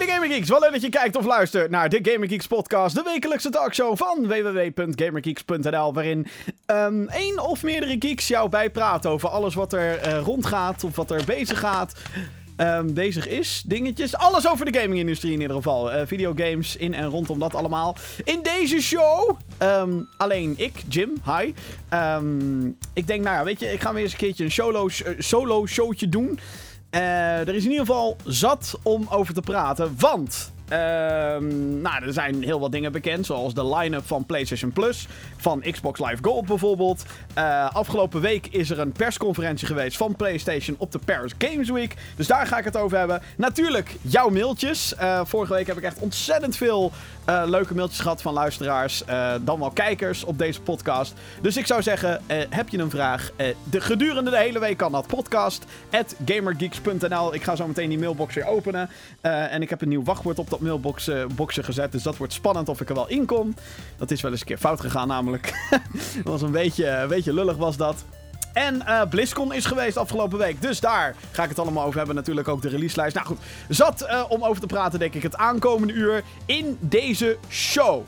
de Gamer Geeks. Wel leuk dat je kijkt of luistert naar de Gamer Geeks podcast. De wekelijkse talkshow van www.gamergeeks.nl. Waarin um, één of meerdere geeks jou bijpraten over alles wat er uh, rondgaat. Of wat er bezig gaat. Um, bezig is, dingetjes. Alles over de gaming-industrie in ieder geval. Uh, videogames in en rondom dat allemaal. In deze show, um, alleen ik, Jim, hi. Ik denk, nou ja, weet je, ik ga weer eens een keertje een solo, solo showtje doen. Uh, er is in ieder geval zat om over te praten, want Um, nou, er zijn heel wat dingen bekend, zoals de line-up van PlayStation Plus, van Xbox Live Gold bijvoorbeeld. Uh, afgelopen week is er een persconferentie geweest van PlayStation op de Paris Games Week. Dus daar ga ik het over hebben. Natuurlijk jouw mailtjes. Uh, vorige week heb ik echt ontzettend veel uh, leuke mailtjes gehad van luisteraars, dan wel kijkers op deze podcast. Dus ik zou zeggen, heb je een vraag? de gedurende de hele week kan dat podcast at gamergeeks.nl. Ik ga zo meteen die mailbox weer openen. en ik heb een nieuw wachtwoord op dat mailboxen boxen gezet. Dus dat wordt spannend of ik er wel in kom. Dat is wel eens een keer fout gegaan namelijk. dat was een beetje, een beetje lullig was dat. En uh, BlizzCon is geweest afgelopen week. Dus daar ga ik het allemaal over hebben. Natuurlijk ook de releaselijst. Nou goed, zat uh, om over te praten denk ik het aankomende uur in deze show.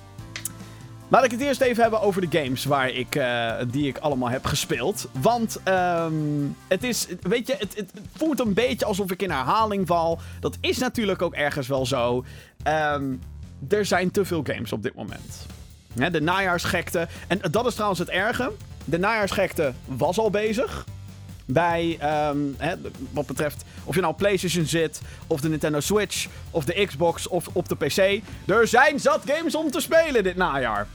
Laat ik het eerst even hebben over de games waar ik, uh, die ik allemaal heb gespeeld. Want um, het is, weet je, het, het, voelt een beetje alsof ik in herhaling val. Dat is natuurlijk ook ergens wel zo. Um, er zijn te veel games op dit moment. De najaarsgekte. En dat is trouwens het erge. De najaarsgekte was al bezig. Bij, um, hè, wat betreft of je nou PlayStation zit, of de Nintendo Switch, of de Xbox, of op de PC. Er zijn zat games om te spelen dit najaar.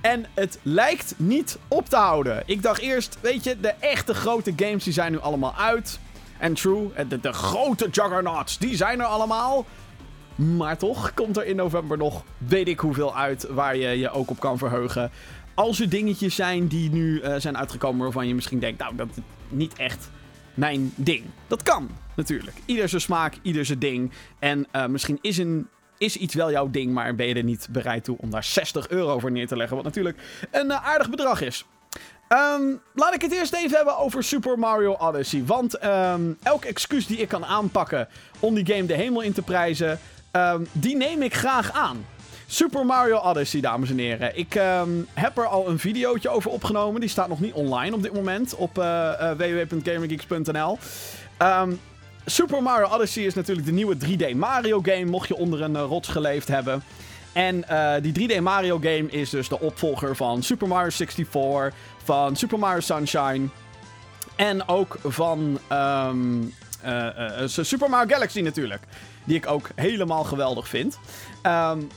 En het lijkt niet op te houden. Ik dacht eerst, weet je, de echte grote games die zijn nu allemaal uit. En true, de, de grote juggernauts, die zijn er allemaal. Maar toch komt er in november nog weet ik hoeveel uit waar je je ook op kan verheugen. Als er dingetjes zijn die nu uh, zijn uitgekomen waarvan je misschien denkt, nou, dat is niet echt mijn ding. Dat kan, natuurlijk. Ieder zijn smaak, ieder zijn ding. En uh, misschien is een is iets wel jouw ding, maar ben je er niet bereid toe om daar 60 euro voor neer te leggen? Wat natuurlijk een uh, aardig bedrag is. Um, laat ik het eerst even hebben over Super Mario Odyssey. Want um, elk excuus die ik kan aanpakken om die game de hemel in te prijzen, um, die neem ik graag aan. Super Mario Odyssey, dames en heren. Ik um, heb er al een videootje over opgenomen. Die staat nog niet online op dit moment op uh, uh, www.gamergeeks.nl. Um, Super Mario Odyssey is natuurlijk de nieuwe 3D Mario game, mocht je onder een uh, rots geleefd hebben. En die 3D Mario game is dus de opvolger van Super Mario 64, van Super Mario Sunshine en ook van uh, Super Mario Galaxy natuurlijk. Die ik ook helemaal geweldig vind. Um,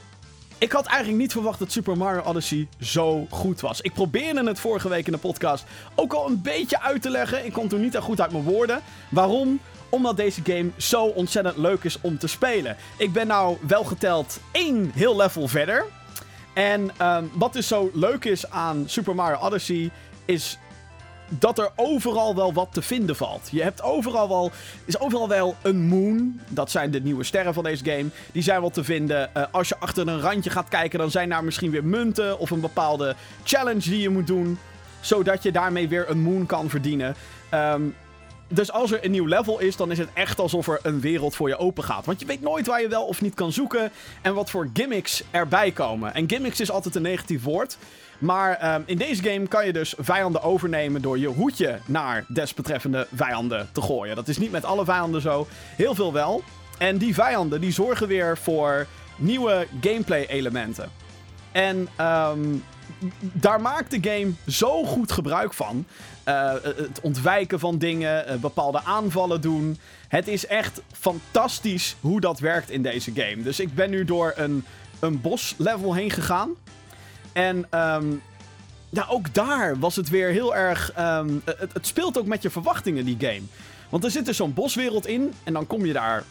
ik had eigenlijk niet verwacht dat Super Mario Odyssey zo goed was. Ik probeerde het vorige week in de podcast ook al een beetje uit te leggen. Ik kon toen niet echt goed uit mijn woorden. Waarom? Omdat deze game zo ontzettend leuk is om te spelen. Ik ben nou wel geteld één heel level verder. En um, wat dus zo leuk is aan Super Mario Odyssey is dat er overal wel wat te vinden valt. Je hebt overal wel, is overal wel een moon. Dat zijn de nieuwe sterren van deze game. Die zijn wel te vinden. Uh, als je achter een randje gaat kijken, dan zijn daar misschien weer munten of een bepaalde challenge die je moet doen. Zodat je daarmee weer een moon kan verdienen. Um, dus als er een nieuw level is, dan is het echt alsof er een wereld voor je open gaat. Want je weet nooit waar je wel of niet kan zoeken en wat voor gimmicks erbij komen. En gimmicks is altijd een negatief woord. Maar um, in deze game kan je dus vijanden overnemen door je hoedje naar desbetreffende vijanden te gooien. Dat is niet met alle vijanden zo. Heel veel wel. En die vijanden die zorgen weer voor nieuwe gameplay elementen. En um, daar maakt de game zo goed gebruik van. Uh, het ontwijken van dingen, uh, bepaalde aanvallen doen. Het is echt fantastisch hoe dat werkt in deze game. Dus ik ben nu door een, een bos-level heen gegaan. En um, ja, ook daar was het weer heel erg. Um, het, het, speelt ook met je verwachtingen, die game. Want er zit dus zo'n boswereld in. En dan kom je daar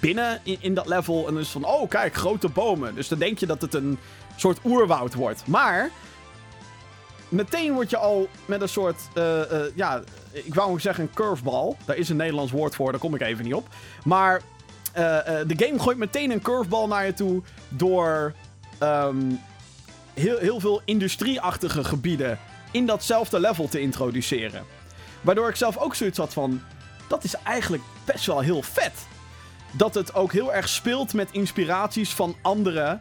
binnen in, dat level. En dan is van: oh, kijk, grote bomen. Dus dan denk je dat het een soort oerwoud wordt. Maar meteen word je al met een soort, uh, uh, ja, ik wou zeggen een curveball. Daar is een Nederlands woord voor, daar kom ik even niet op. Maar uh, de game gooit meteen een curveball naar je toe door um, heel, heel veel industrieachtige gebieden in datzelfde level te introduceren. Waardoor ik zelf ook zoiets had van, dat is eigenlijk best wel heel vet. dat het ook heel erg speelt met inspiraties van andere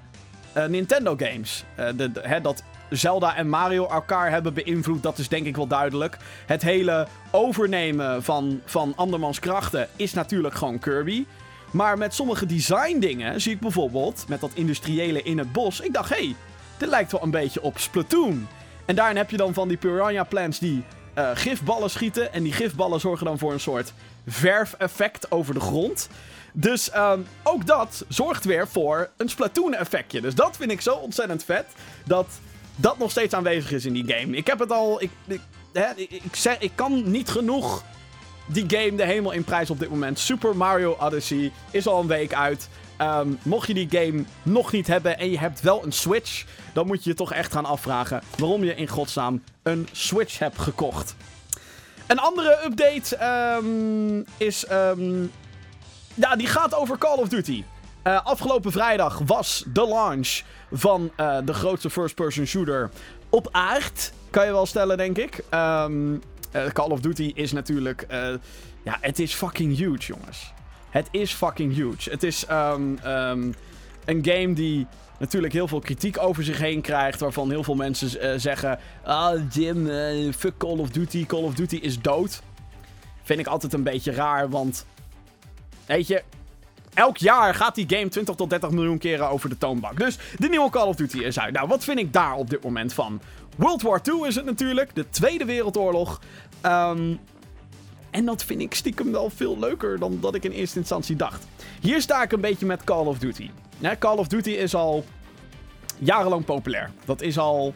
eh, Nintendo games. Eh, hè, dat Zelda en Mario elkaar hebben beïnvloed, dat is denk ik wel duidelijk. Het hele overnemen van, van andermans krachten is natuurlijk gewoon Kirby. Maar met sommige design dingen zie ik bijvoorbeeld, met dat industriële in het bos, ik dacht, hé, hey, dit lijkt wel een beetje op Splatoon. En daarin heb je dan van die piranha plants die eh, gifballen schieten. En die gifballen zorgen dan voor een soort verf-effect over de grond. Dus ehm, ook dat zorgt weer voor een Splatoon-effectje. Dus dat vind ik zo ontzettend vet. Dat dat nog steeds aanwezig is in die game. Ik heb het al. Ik, ik, hè, ik zeg, ik kan niet genoeg die game de hemel in prijs op dit moment. Super Mario Odyssey is al een week uit. Ehm, mocht je die game nog niet hebben en je hebt wel een Switch, dan moet je je toch echt gaan afvragen waarom je in godsnaam een Switch hebt gekocht. Een andere update ehm, is. ehm, ja, die gaat over Call of Duty. Eh, afgelopen vrijdag was de launch van eh, de grootste first-person shooter op aard. Kan je wel stellen, denk ik. Eh, Call of Duty is natuurlijk. ja, het is fucking huge, jongens. Het is fucking huge. Het is ehm, een game die natuurlijk heel veel kritiek over zich heen krijgt. Waarvan heel veel mensen eh, zeggen: Ah, Jim, eh, fuck Call of Duty. Call of Duty is dood. Vind ik altijd een beetje raar, want. Weet je, elk jaar gaat die game 20 tot 30 miljoen keren over de toonbank. Dus de nieuwe Call of Duty is uit. Nou, wat vind ik daar op dit moment van? World War II is het natuurlijk, de Tweede Wereldoorlog. Ehm, en dat vind ik stiekem wel veel leuker dan dat ik in eerste instantie dacht. Hier sta ik een beetje met Call of Duty. Call of Duty is al jarenlang populair. Dat is al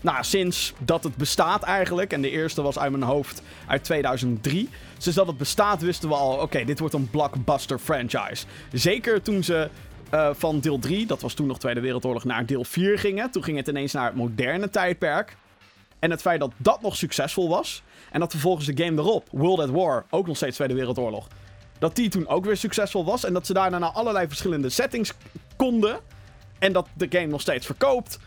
nou, sinds dat het bestaat eigenlijk. En de eerste was uit mijn hoofd uit 2003. Sinds dat het bestaat wisten we al, oké, dit wordt een blockbuster franchise. Zeker toen ze eh, van deel 3, dat was toen nog Tweede Wereldoorlog, naar deel 4 gingen. Toen ging het ineens naar het moderne tijdperk. En het feit dat dat nog succesvol was. En dat vervolgens de game erop, World at War, ook nog steeds Tweede Wereldoorlog. Dat die toen ook weer succesvol was. En dat ze daarna naar allerlei verschillende settings konden. En dat de game nog steeds verkoopt.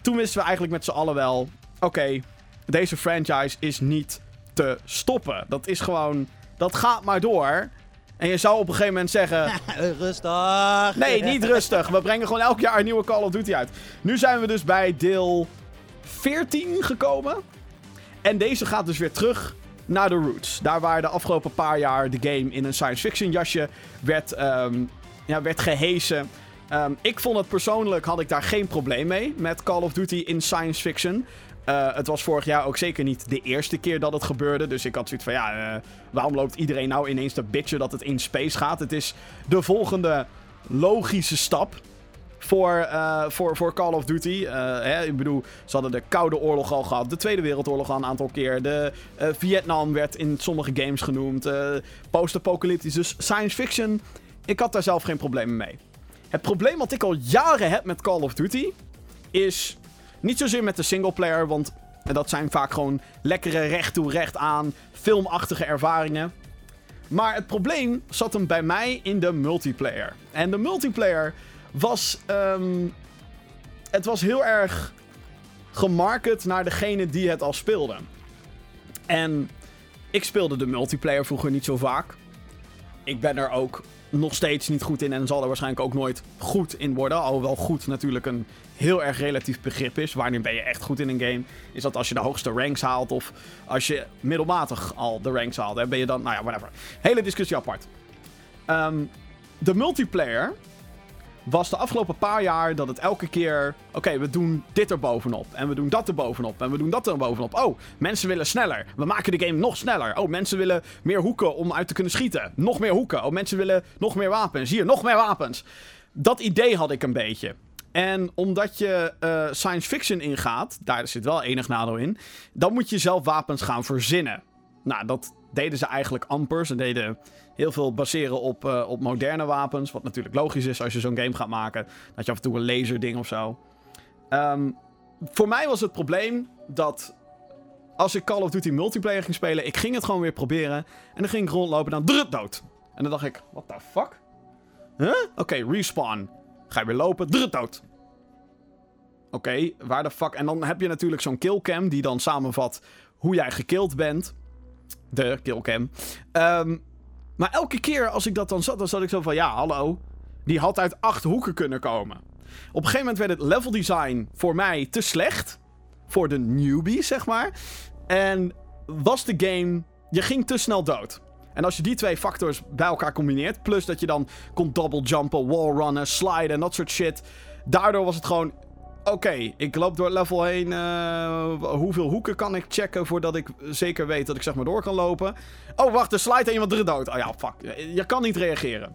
Toen wisten we eigenlijk met z'n allen wel: oké, deze franchise is niet te stoppen. Dat is gewoon. Dat gaat maar door. En je zou op een gegeven moment zeggen: Rustig. Nee, niet rustig. We brengen gewoon elk jaar een nieuwe Call of Duty uit. Nu zijn we dus bij deel 14 gekomen. En deze gaat dus weer terug naar de roots. Daar waar de afgelopen paar jaar de game in een science fiction jasje werd, ehm, ja, werd gehesen. Ehm, ik vond het persoonlijk, had ik daar geen probleem mee met Call of Duty in science fiction. Eh, het was vorig jaar ook zeker niet de eerste keer dat het gebeurde. Dus ik had zoiets van, ja, eh, waarom loopt iedereen nou ineens te bitchen dat het in space gaat? Het is de volgende logische stap voor, eh, voor, voor Call of Duty. Eh, hè, ik bedoel, ze hadden de Koude Oorlog al gehad, de Tweede Wereldoorlog al een aantal keer. De eh, Vietnam werd in sommige games genoemd. Post-apocalyptisch. Dus science fiction, ik had daar zelf geen problemen mee. Het probleem wat ik al jaren heb met Call of Duty is niet zozeer met de singleplayer, want dat zijn vaak gewoon lekkere recht toe recht aan filmachtige ervaringen. Maar het probleem zat hem bij mij in de multiplayer. En de multiplayer was. ehm, het was heel erg gemarket naar degene die het al speelde. En ik speelde de multiplayer vroeger niet zo vaak. Ik ben er ook nog steeds niet goed in en zal er waarschijnlijk ook nooit goed in worden. Alhoewel goed natuurlijk een heel erg relatief begrip is. Wanneer ben je echt goed in een game? Is dat als je de hoogste ranks haalt of als je middelmatig al de ranks haalt? Hè? Ben je dan, nou ja, whatever. Hele discussie apart. Ehm, de multiplayer was de afgelopen paar jaar dat het elke keer... Oké, we doen dit er bovenop. En we doen dat er bovenop. En we doen dat er bovenop. Oh, mensen willen sneller. We maken de game nog sneller. Oh, mensen willen meer hoeken om uit te kunnen schieten. Nog meer hoeken. Oh, mensen willen nog meer wapens. Hier, nog meer wapens. Dat idee had ik een beetje. En omdat je eh, science fiction ingaat, daar zit wel enig nadeel in, dan moet je zelf wapens gaan verzinnen. Nou, dat deden ze eigenlijk amper. Ze deden heel veel baseren op, eh, op moderne wapens. Wat natuurlijk logisch is als je zo'n game gaat maken. Dat je af en toe een laserding of zo. Ehm, voor mij was het probleem dat als ik Call of Duty multiplayer ging spelen, ik ging het gewoon weer proberen. En dan ging ik rondlopen en dan druk dood. En dan dacht ik, what the fuck? Huh? Oké, respawn. Ga je weer lopen, druk dood. Oké, waar de fuck... En dan heb je natuurlijk zo'n killcam die dan samenvat hoe jij gekild bent. De killcam. Ehm, Maar elke keer als ik dat dan zat, dan zat ik zo van... Ja, hallo. Die had uit acht hoeken kunnen komen. Op een gegeven moment werd het level design voor mij te slecht. Voor de newbie, zeg maar. En was de game... Je ging te snel dood. En als je die twee factors bij elkaar combineert... Plus dat je dan kon double jumpen, wallrunnen, sliden en dat soort shit... Daardoor was het gewoon Oké, ik loop door level heen. Uh, hoeveel hoeken kan ik checken voordat ik zeker weet dat ik zeg maar door kan lopen? Oh, wacht, er en iemand er dood. Oh ja, fuck. Je kan niet reageren.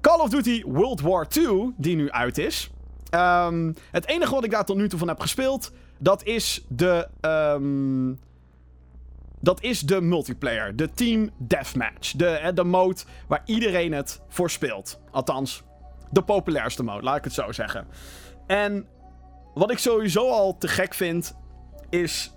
Call of Duty World War II, die nu uit is. Um, het enige wat ik daar tot nu toe van heb gespeeld, dat is de... Um, dat is de multiplayer. De Team Deathmatch. De, de mode waar iedereen het voor speelt. Althans, de populairste mode, laat ik het zo zeggen. En wat ik sowieso al te gek vind, is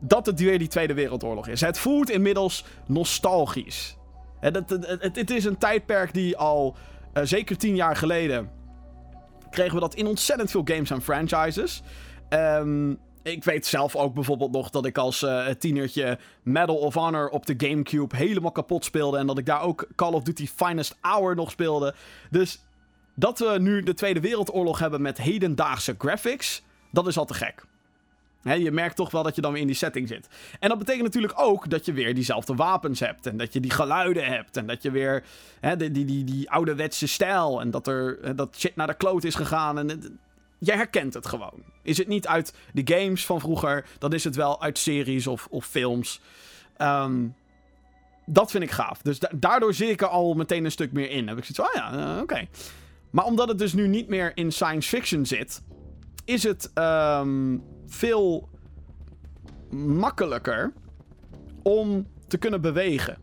dat het weer die Tweede Wereldoorlog is. Het voelt inmiddels nostalgisch. Het, is een tijdperk die al uh, zeker tien jaar geleden kregen we dat in ontzettend veel games en franchises. Um, ik weet zelf ook bijvoorbeeld nog dat ik als uh, tienertje Medal of Honor op de Gamecube helemaal kapot speelde. En dat ik daar ook Call of Duty Finest Hour nog speelde. Dus dat we nu de Tweede Wereldoorlog hebben met hedendaagse graphics, dat is al te gek. je merkt toch wel dat je dan weer in die setting zit. En dat betekent natuurlijk ook dat je weer diezelfde wapens hebt. En dat je die geluiden hebt. En dat je weer die, die, die, die ouderwetse stijl. En dat er dat shit naar de kloot is gegaan. En je herkent het gewoon. Is het niet uit de games van vroeger, dan is het wel uit series of, of films. Ehm, dat vind ik gaaf. Dus daardoor zie ik er al meteen een stuk meer in. Heb ik zoiets van, oh ja, uh, oké. Maar omdat het dus nu niet meer in science fiction zit, is het um, veel makkelijker om te kunnen bewegen.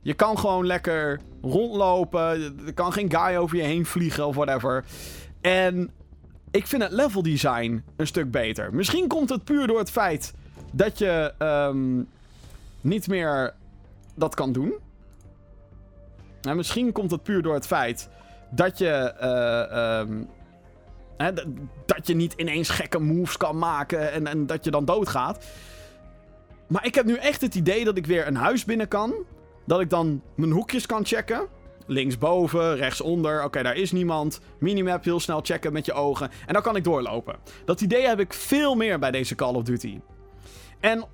Je kan gewoon lekker rondlopen. Er kan geen guy over je heen vliegen of whatever. En ik vind het level design een stuk beter. Misschien komt het puur door het feit dat je um, niet meer dat kan doen. En misschien komt het puur door het feit dat je. Um, hè, dat je niet ineens gekke moves kan maken en, en dat je dan doodgaat. Maar ik heb nu echt het idee dat ik weer een huis binnen kan. Dat ik dan mijn hoekjes kan checken. Linksboven, rechtsonder. Oké, daar is niemand. Minimap heel snel checken met je ogen. En dan kan ik doorlopen. Dat idee heb ik veel meer bij deze Call of Duty. En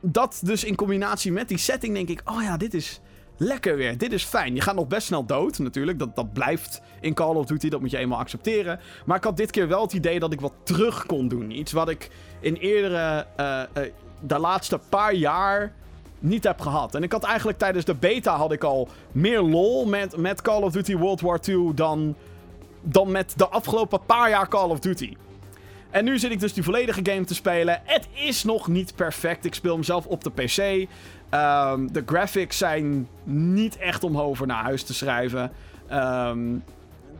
dat dus in combinatie met die setting denk ik... Oh ja, dit is lekker weer. Dit is fijn. Je gaat nog best snel dood, natuurlijk. Dat, dat blijft in Call of Duty. Dat moet je eenmaal accepteren. Maar ik had dit keer wel het idee dat ik wat terug kon doen. Iets wat ik in eerdere... Uh, uh, de laatste paar jaar niet heb gehad. En ik had eigenlijk tijdens de beta had ik al meer lol met, met Call of Duty World War II dan, dan met de afgelopen paar jaar Call of Duty. En nu zit ik dus die volledige game te spelen. Het is nog niet perfect. Ik speel hem zelf op de PC. Um, de graphics zijn niet echt om over naar huis te schrijven. Um,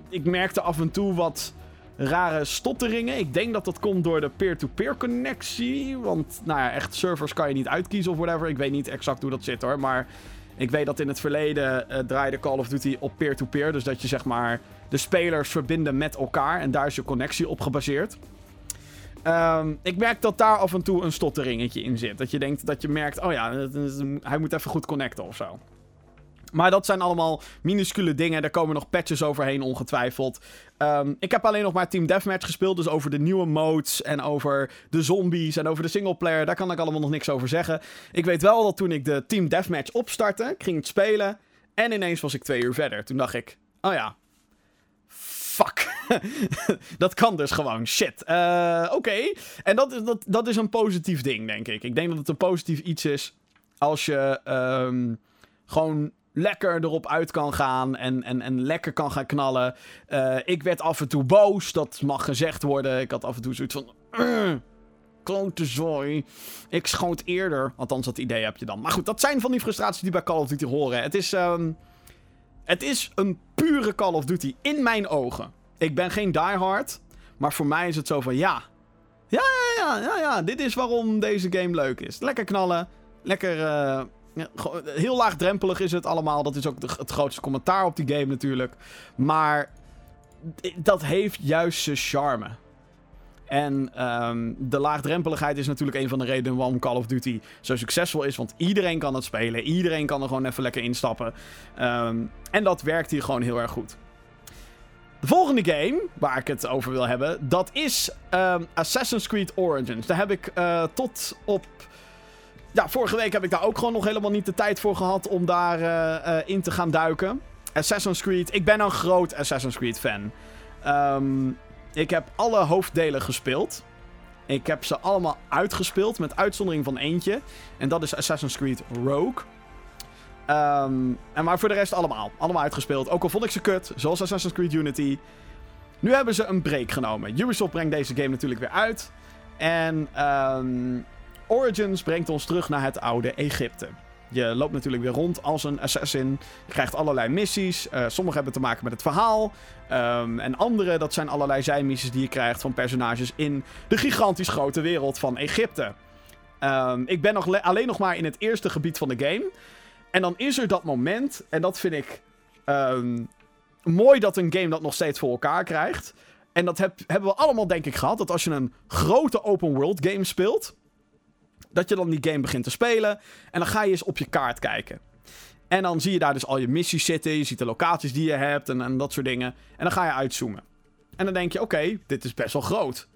ik merkte af en toe wat rare stotteringen. Ik denk dat dat komt door de peer-to-peer connectie. Want, nou ja, echt servers kan je niet uitkiezen of whatever. Ik weet niet exact hoe dat zit hoor. Maar ik weet dat in het verleden uh, draaide Call of Duty op peer-to-peer. dus dat je zeg maar de spelers verbinden met elkaar. En daar is je connectie op gebaseerd. Um, ik merk dat daar af en toe een stotteringetje in zit. Dat je denkt dat je merkt, oh ja, hij moet even goed connecten of zo. Maar dat zijn allemaal minuscule dingen. Daar komen nog patches overheen, ongetwijfeld. Um, ik heb alleen nog maar Team Deathmatch gespeeld. Dus over de nieuwe modes en over de zombies en over de singleplayer. Daar kan ik allemaal nog niks over zeggen. Ik weet wel dat toen ik de Team Deathmatch opstartte, ging het spelen. En ineens was ik twee uur verder. Toen dacht ik, oh ja, fuck. dat kan dus gewoon. Shit. Uh, Oké. En dat, is, dat, dat is een positief ding, denk ik. Ik denk dat het een positief iets is als je um, gewoon lekker erop uit kan gaan en, en, en lekker kan gaan knallen. Uh, ik werd af en toe boos, dat mag gezegd worden. Ik had af en toe zoiets van... Klote zooi. Ik schoot eerder. Althans, dat idee heb je dan. Maar goed, dat zijn van die frustraties die bij Call of Duty horen. Het is... Um, het is een pure Call of Duty in mijn ogen. Ik ben geen diehard, maar voor mij is het zo van ja. Ja, ja, ja, ja, dit is waarom deze game leuk is. Lekker knallen, lekker... Uh, heel laagdrempelig is het allemaal. Dat is ook het grootste commentaar op die game natuurlijk. Maar dat heeft juist zijn charme. En um, de laagdrempeligheid is natuurlijk een van de redenen waarom Call of Duty zo succesvol is. Want iedereen kan het spelen. Iedereen kan er gewoon even lekker instappen. Um, en dat werkt hier gewoon heel erg goed. De volgende game waar ik het over wil hebben, dat is um, Assassin's Creed Origins. Daar heb ik uh, tot op. Ja, vorige week heb ik daar ook gewoon nog helemaal niet de tijd voor gehad om daar uh, uh, in te gaan duiken. Assassin's Creed. Ik ben een groot Assassin's Creed fan. Um, ik heb alle hoofddelen gespeeld. Ik heb ze allemaal uitgespeeld, met uitzondering van eentje. En dat is Assassin's Creed Rogue. Um, en maar voor de rest allemaal. Allemaal uitgespeeld. Ook al vond ik ze kut, zoals Assassin's Creed Unity. Nu hebben ze een break genomen. Ubisoft brengt deze game natuurlijk weer uit. En um, Origins brengt ons terug naar het oude Egypte. Je loopt natuurlijk weer rond als een assassin. Je krijgt allerlei missies. Uh, sommige hebben te maken met het verhaal. Um, en andere, dat zijn allerlei zijmissies die je krijgt van personages in de gigantisch grote wereld van Egypte. Um, ik ben nog alleen nog maar in het eerste gebied van de game. En dan is er dat moment, en dat vind ik um, mooi dat een game dat nog steeds voor elkaar krijgt. En dat heb, hebben we allemaal denk ik gehad, dat als je een grote open world game speelt dat je dan die game begint te spelen. En dan ga je eens op je kaart kijken. En dan zie je daar dus al je missies zitten. Je ziet de locaties die je hebt en, en dat soort dingen. En dan ga je uitzoomen. En dan denk je, oké, dit is best wel groot.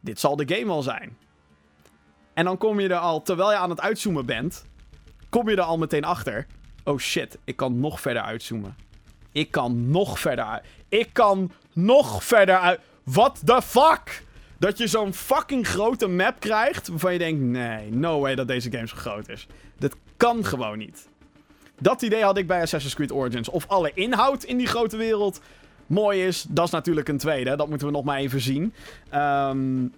Dit zal de game wel zijn. En dan kom je er al, terwijl je aan het uitzoomen bent, kom je er al meteen achter. Oh shit, ik kan nog verder uitzoomen. Ik kan nog verder uit. Ik kan nog verder uit. What the fuck? Dat je zo'n fucking grote map krijgt. Waarvan je denkt: nee, no way dat deze game zo groot is. Dat kan gewoon niet. Dat idee had ik bij Assassin's Creed Origins. Of alle inhoud in die grote wereld mooi is, dat is natuurlijk een tweede. Dat moeten we nog maar even zien. Um,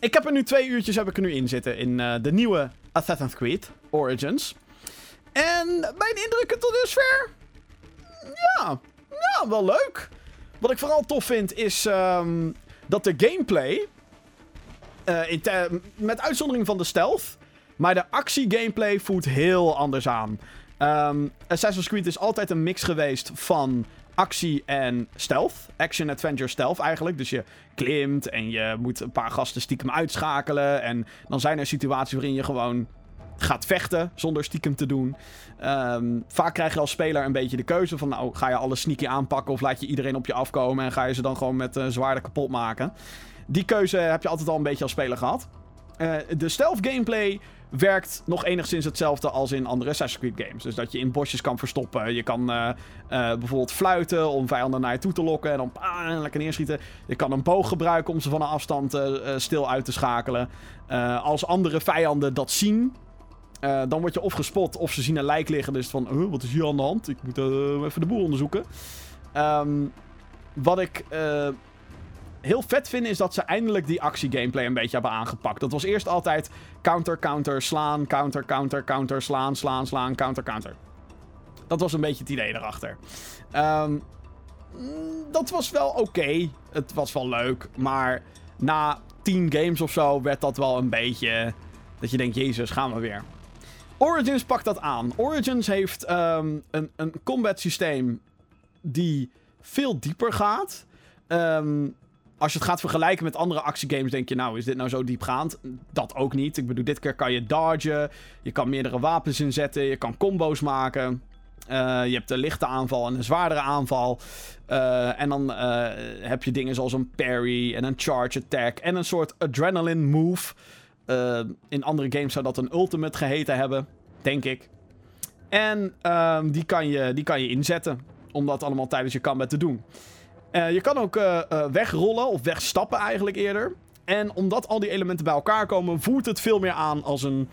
ik heb er nu twee uurtjes heb ik er nu in zitten. In uh, de nieuwe Assassin's Creed Origins. En mijn indrukken tot dusver? Ja, ja, wel leuk. Wat ik vooral tof vind is um, dat de gameplay. Uh, in met uitzondering van de stealth. Maar de actie-gameplay voelt heel anders aan. Um, Assassin's Creed is altijd een mix geweest van actie en stealth. Action, adventure, stealth eigenlijk. Dus je klimt en je moet een paar gasten stiekem uitschakelen. En dan zijn er situaties waarin je gewoon gaat vechten zonder stiekem te doen. Um, vaak krijg je als speler een beetje de keuze van... nou, ga je alles sneaky aanpakken of laat je iedereen op je afkomen... en ga je ze dan gewoon met uh, zwaarden kapot maken. Die keuze heb je altijd al een beetje als speler gehad. Uh, de stealth gameplay werkt nog enigszins hetzelfde als in andere Assassin's Creed games. Dus dat je in bosjes kan verstoppen. Je kan uh, bijvoorbeeld fluiten om vijanden naar je toe te lokken en dan ah, lekker neerschieten. Je kan een boog gebruiken om ze van een afstand stil uit te schakelen. als andere vijanden dat zien, uh, dan word je of gespot of ze zien een lijk liggen. Dus van, wat is hier aan de hand? Ik moet uh, even de boel onderzoeken. Um, wat ik heel vet vind is dat ze eindelijk die actie-gameplay een beetje hebben aangepakt. Dat was eerst altijd counter, counter, slaan, counter, counter, counter, slaan, slaan, slaan, counter, counter. Dat was een beetje het idee erachter. Um, dat was wel oké. Het was wel leuk. Maar na 10 games of zo werd dat wel een beetje. Dat je denkt, Jezus, gaan we weer. Origins pakt dat aan. Origins heeft um, een, een combat systeem die veel dieper gaat. Um, als je het gaat vergelijken met andere actiegames, denk je, nou, is dit nou zo diepgaand? Dat ook niet. Ik bedoel, dit keer kan je dodgen. Je kan meerdere wapens inzetten. Je kan combo's maken. Uh, je hebt een lichte aanval en een zwaardere aanval. Uh, en dan uh, heb je dingen zoals een parry en een charge attack en een soort adrenaline move. Uh, in andere games zou dat een ultimate geheten hebben, denk ik. En uh, die, kan je, die kan je inzetten om dat allemaal tijdens je combat te doen. Uh, je kan ook uh, wegrollen of wegstappen eigenlijk eerder. En omdat al die elementen bij elkaar komen, voert het veel meer aan als een,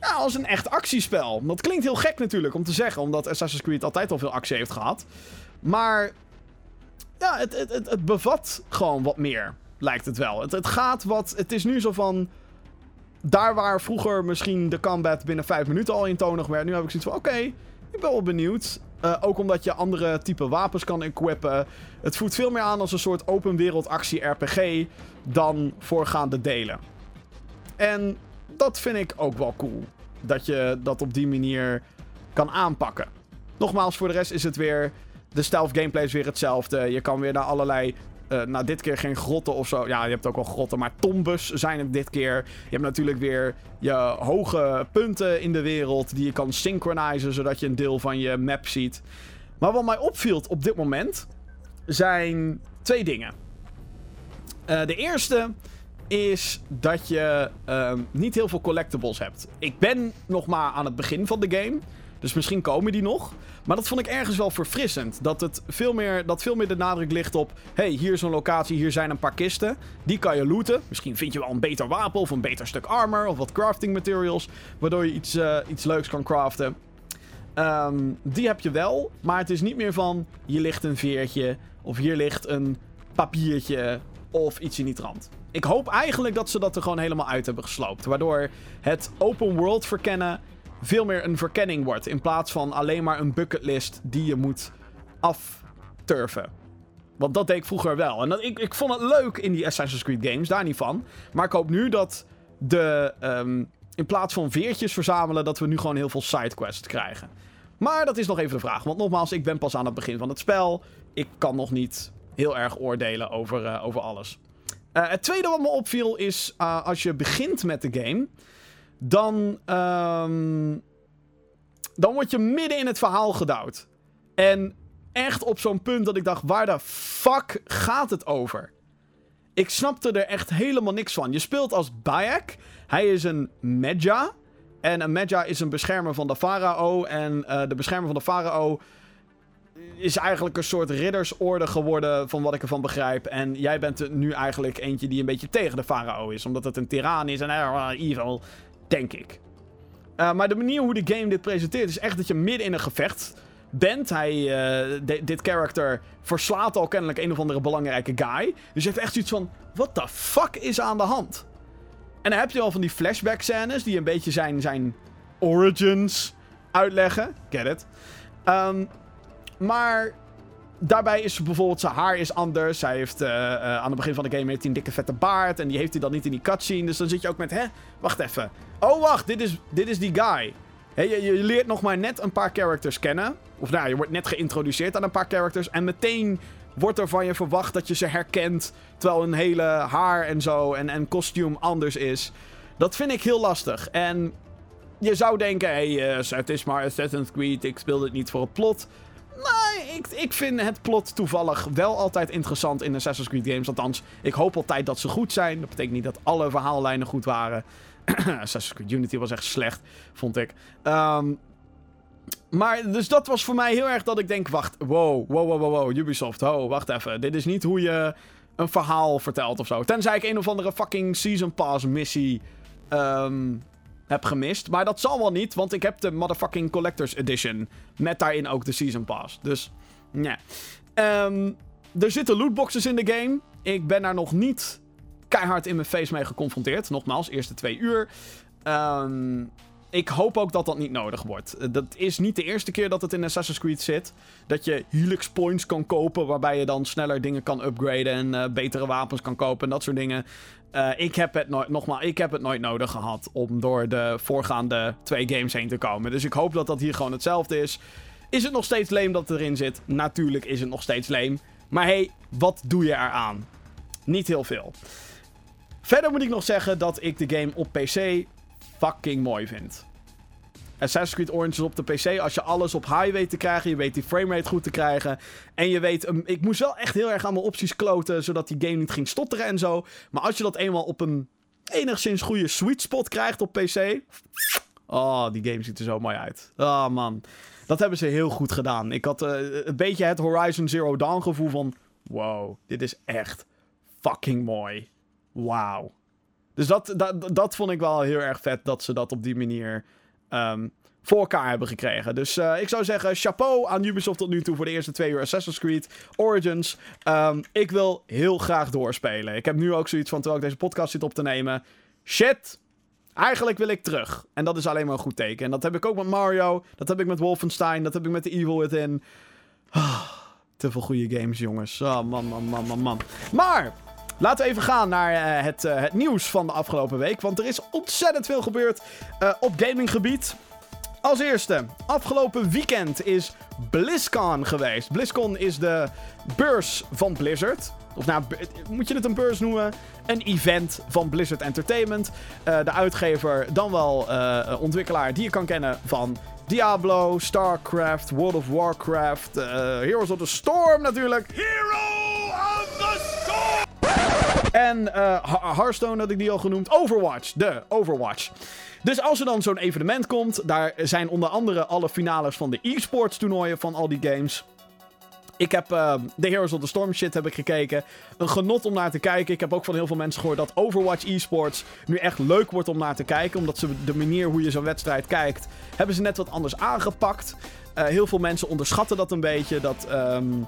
ja, als een echt actiespel. Dat klinkt heel gek natuurlijk om te zeggen, omdat Assassin's Creed altijd al veel actie heeft gehad. Maar ja, het, het, het, het bevat gewoon wat meer, lijkt het wel. Het, het gaat wat... Het is nu zo van daar waar vroeger misschien de combat binnen 5 minuten al eentonig werd, nu heb ik zoiets van: oké, ik ben wel benieuwd. Uh, ook omdat je andere type wapens kan equippen. Het voelt veel meer aan als een soort open wereld actie RPG dan voorgaande delen. En dat vind ik ook wel cool. Dat je dat op die manier kan aanpakken. Nogmaals, voor de rest is het weer. De stealth gameplay is weer hetzelfde. Je kan weer naar allerlei eh, nou, dit keer geen grotten of zo. Ja, je hebt ook wel grotten, maar tombes zijn het dit keer. Je hebt natuurlijk weer je hoge punten in de wereld die je kan synchronizen, zodat je een deel van je map ziet. Maar wat mij opviel op dit moment zijn twee dingen. Uh, de eerste is dat je uh, niet heel veel collectibles hebt. Ik ben nog maar aan het begin van de game. Dus misschien komen die nog. Maar dat vond ik ergens wel verfrissend. Dat, het veel meer, dat veel meer de nadruk ligt op... hey, hier is een locatie, hier zijn een paar kisten. Die kan je looten. Misschien vind je wel een beter wapen of een beter stuk armor... of wat crafting materials, waardoor je iets, uh, iets leuks kan craften. Um, die heb je wel, maar het is niet meer van... hier ligt een veertje of hier ligt een papiertje of iets in die trant. Ik hoop eigenlijk dat ze dat er gewoon helemaal uit hebben gesloopt. Waardoor het open world verkennen veel meer een verkenning wordt. In plaats van alleen maar een bucketlist die je moet afturven. Want dat deed ik vroeger wel. En dat, ik, ik vond het leuk in die Assassin's Creed games, daar niet van. Maar ik hoop nu dat de. Um, in plaats van veertjes verzamelen, dat we nu gewoon heel veel sidequests krijgen. Maar dat is nog even de vraag. Want nogmaals, ik ben pas aan het begin van het spel. Ik kan nog niet heel erg oordelen over, uh, over alles. Uh, het tweede wat me opviel is uh, als je begint met de game dan, um, dan word je midden in het verhaal gedouwd. En echt op zo'n punt dat ik dacht, waar de fuck gaat het over? Ik snapte er echt helemaal niks van. Je speelt als Bayek. Hij is een Medja. En een Medja is een beschermer van de farao. En uh, de beschermer van de farao is eigenlijk een soort riddersorde geworden, van wat ik ervan begrijp. En jij bent nu eigenlijk eentje die een beetje tegen de farao is. Omdat het een tiran is en uh, evil. Denk ik. Uh, maar de manier hoe de game dit presenteert is echt dat je midden in een gevecht bent. Hij, uh, dit character verslaat al kennelijk een of andere belangrijke guy. Dus je hebt echt zoiets van: what the fuck is aan de hand? En dan heb je al van die flashback scènes die een beetje zijn, zijn origins uitleggen. Get it? Um, maar daarbij is bijvoorbeeld zijn haar is anders. Zij heeft uh, uh, aan het begin van de game heeft een dikke vette baard. En die heeft hij dan niet in die cutscene. Dus dan zit je ook met, hè, wacht even. Oh, wacht, dit is, dit is die guy. Je, leert nog maar net een paar characters kennen. Of nou, je wordt net geïntroduceerd aan een paar characters. En meteen wordt er van je verwacht dat je ze herkent. Terwijl hun hele haar en zo en, en kostuum anders is. Dat vind ik heel lastig. En je zou denken, hé, hey, uh, het is maar Assassin's Creed. Ik speel dit niet voor het plot. Nee, ik, ik vind het plot toevallig wel altijd interessant in Assassin's Creed games. Althans, ik hoop altijd dat ze goed zijn. Dat betekent niet dat alle verhaallijnen goed waren. Assassin's Creed Unity was echt slecht, vond ik. Um, maar, dus dat was voor mij heel erg dat ik denk, wacht, wow, wow, wow, wow, wow, Ubisoft, ho, wacht even. Dit is niet hoe je een verhaal vertelt of zo. Tenzij ik een of andere fucking Season Pass missie um, heb gemist. Maar dat zal wel niet, want ik heb de motherfucking Collector's Edition. Met daarin ook de Season Pass. Dus, ja. Um, er zitten lootboxes in de game. Ik ben daar nog niet keihard in mijn face mee geconfronteerd. Nogmaals, eerste twee uur. Um, ik hoop ook dat dat niet nodig wordt. Dat is niet de eerste keer dat het in Assassin's Creed zit. Dat je Helix Points kan kopen, waarbij je dan sneller dingen kan upgraden en uh, betere wapens kan kopen en dat soort dingen. Uh, ik, heb het nooit, nogmaals, ik heb het nooit nodig gehad om door de voorgaande twee games heen te komen. Dus ik hoop dat dat hier gewoon hetzelfde is. Is het nog steeds leem dat het erin zit? Natuurlijk is het nog steeds leem. Maar hey, wat doe je eraan? Niet heel veel. Verder moet ik nog zeggen dat ik de game op PC fucking mooi vind. Assassin's Creed Orange is op de PC. Als je alles op high weet te krijgen, je weet die framerate goed te krijgen. En je weet, um, ik moest wel echt heel erg aan mijn opties kloten, zodat die game niet ging stotteren en zo. Maar als je dat eenmaal op een enigszins goede sweet spot krijgt op PC. Oh, die game ziet er zo mooi uit. Oh man. Dat hebben ze heel goed gedaan. Ik had uh, een beetje het Horizon Zero Dawn gevoel van... Wow, dit is echt fucking mooi. Wauw. Dus dat, dat, dat vond ik wel heel erg vet dat ze dat op die manier um, voor elkaar hebben gekregen. Dus uh, ik zou zeggen, chapeau aan Ubisoft tot nu toe voor de eerste twee uur Assassin's Creed Origins. Um, ik wil heel graag doorspelen. Ik heb nu ook zoiets van, terwijl ik deze podcast zit op te nemen. Shit, eigenlijk wil ik terug. En dat is alleen maar een goed teken. En dat heb ik ook met Mario, dat heb ik met Wolfenstein, dat heb ik met The Evil Within. Oh, te veel goede games, jongens. Oh, man, man, man, man, man. Maar... Laten we even gaan naar uh, het, uh, het, nieuws van de afgelopen week. Want er is ontzettend veel gebeurd uh, op gaminggebied. Als eerste, afgelopen weekend is BlizzCon geweest. BlizzCon is de beurs van Blizzard. of nou, moet je het een beurs noemen? Een event van Blizzard Entertainment. De uitgever, dan wel ontwikkelaar die je kan kennen van Diablo, StarCraft, World of Warcraft, Heroes of the Storm natuurlijk. Hero of the Storm! En uh, Hearthstone had ik die al genoemd. Overwatch, de Overwatch. Dus als er dan zo'n evenement komt, daar zijn onder andere alle finales van de e-sports toernooien van al die games. Ik heb uh, de Heroes of the Storm shit heb ik gekeken. Een genot om naar te kijken. Ik heb ook van heel veel mensen gehoord dat Overwatch esports nu echt leuk wordt om naar te kijken. Omdat ze de manier hoe je zo'n wedstrijd kijkt, hebben ze net wat anders aangepakt. Uh, heel veel mensen onderschatten dat een beetje. Dat, um,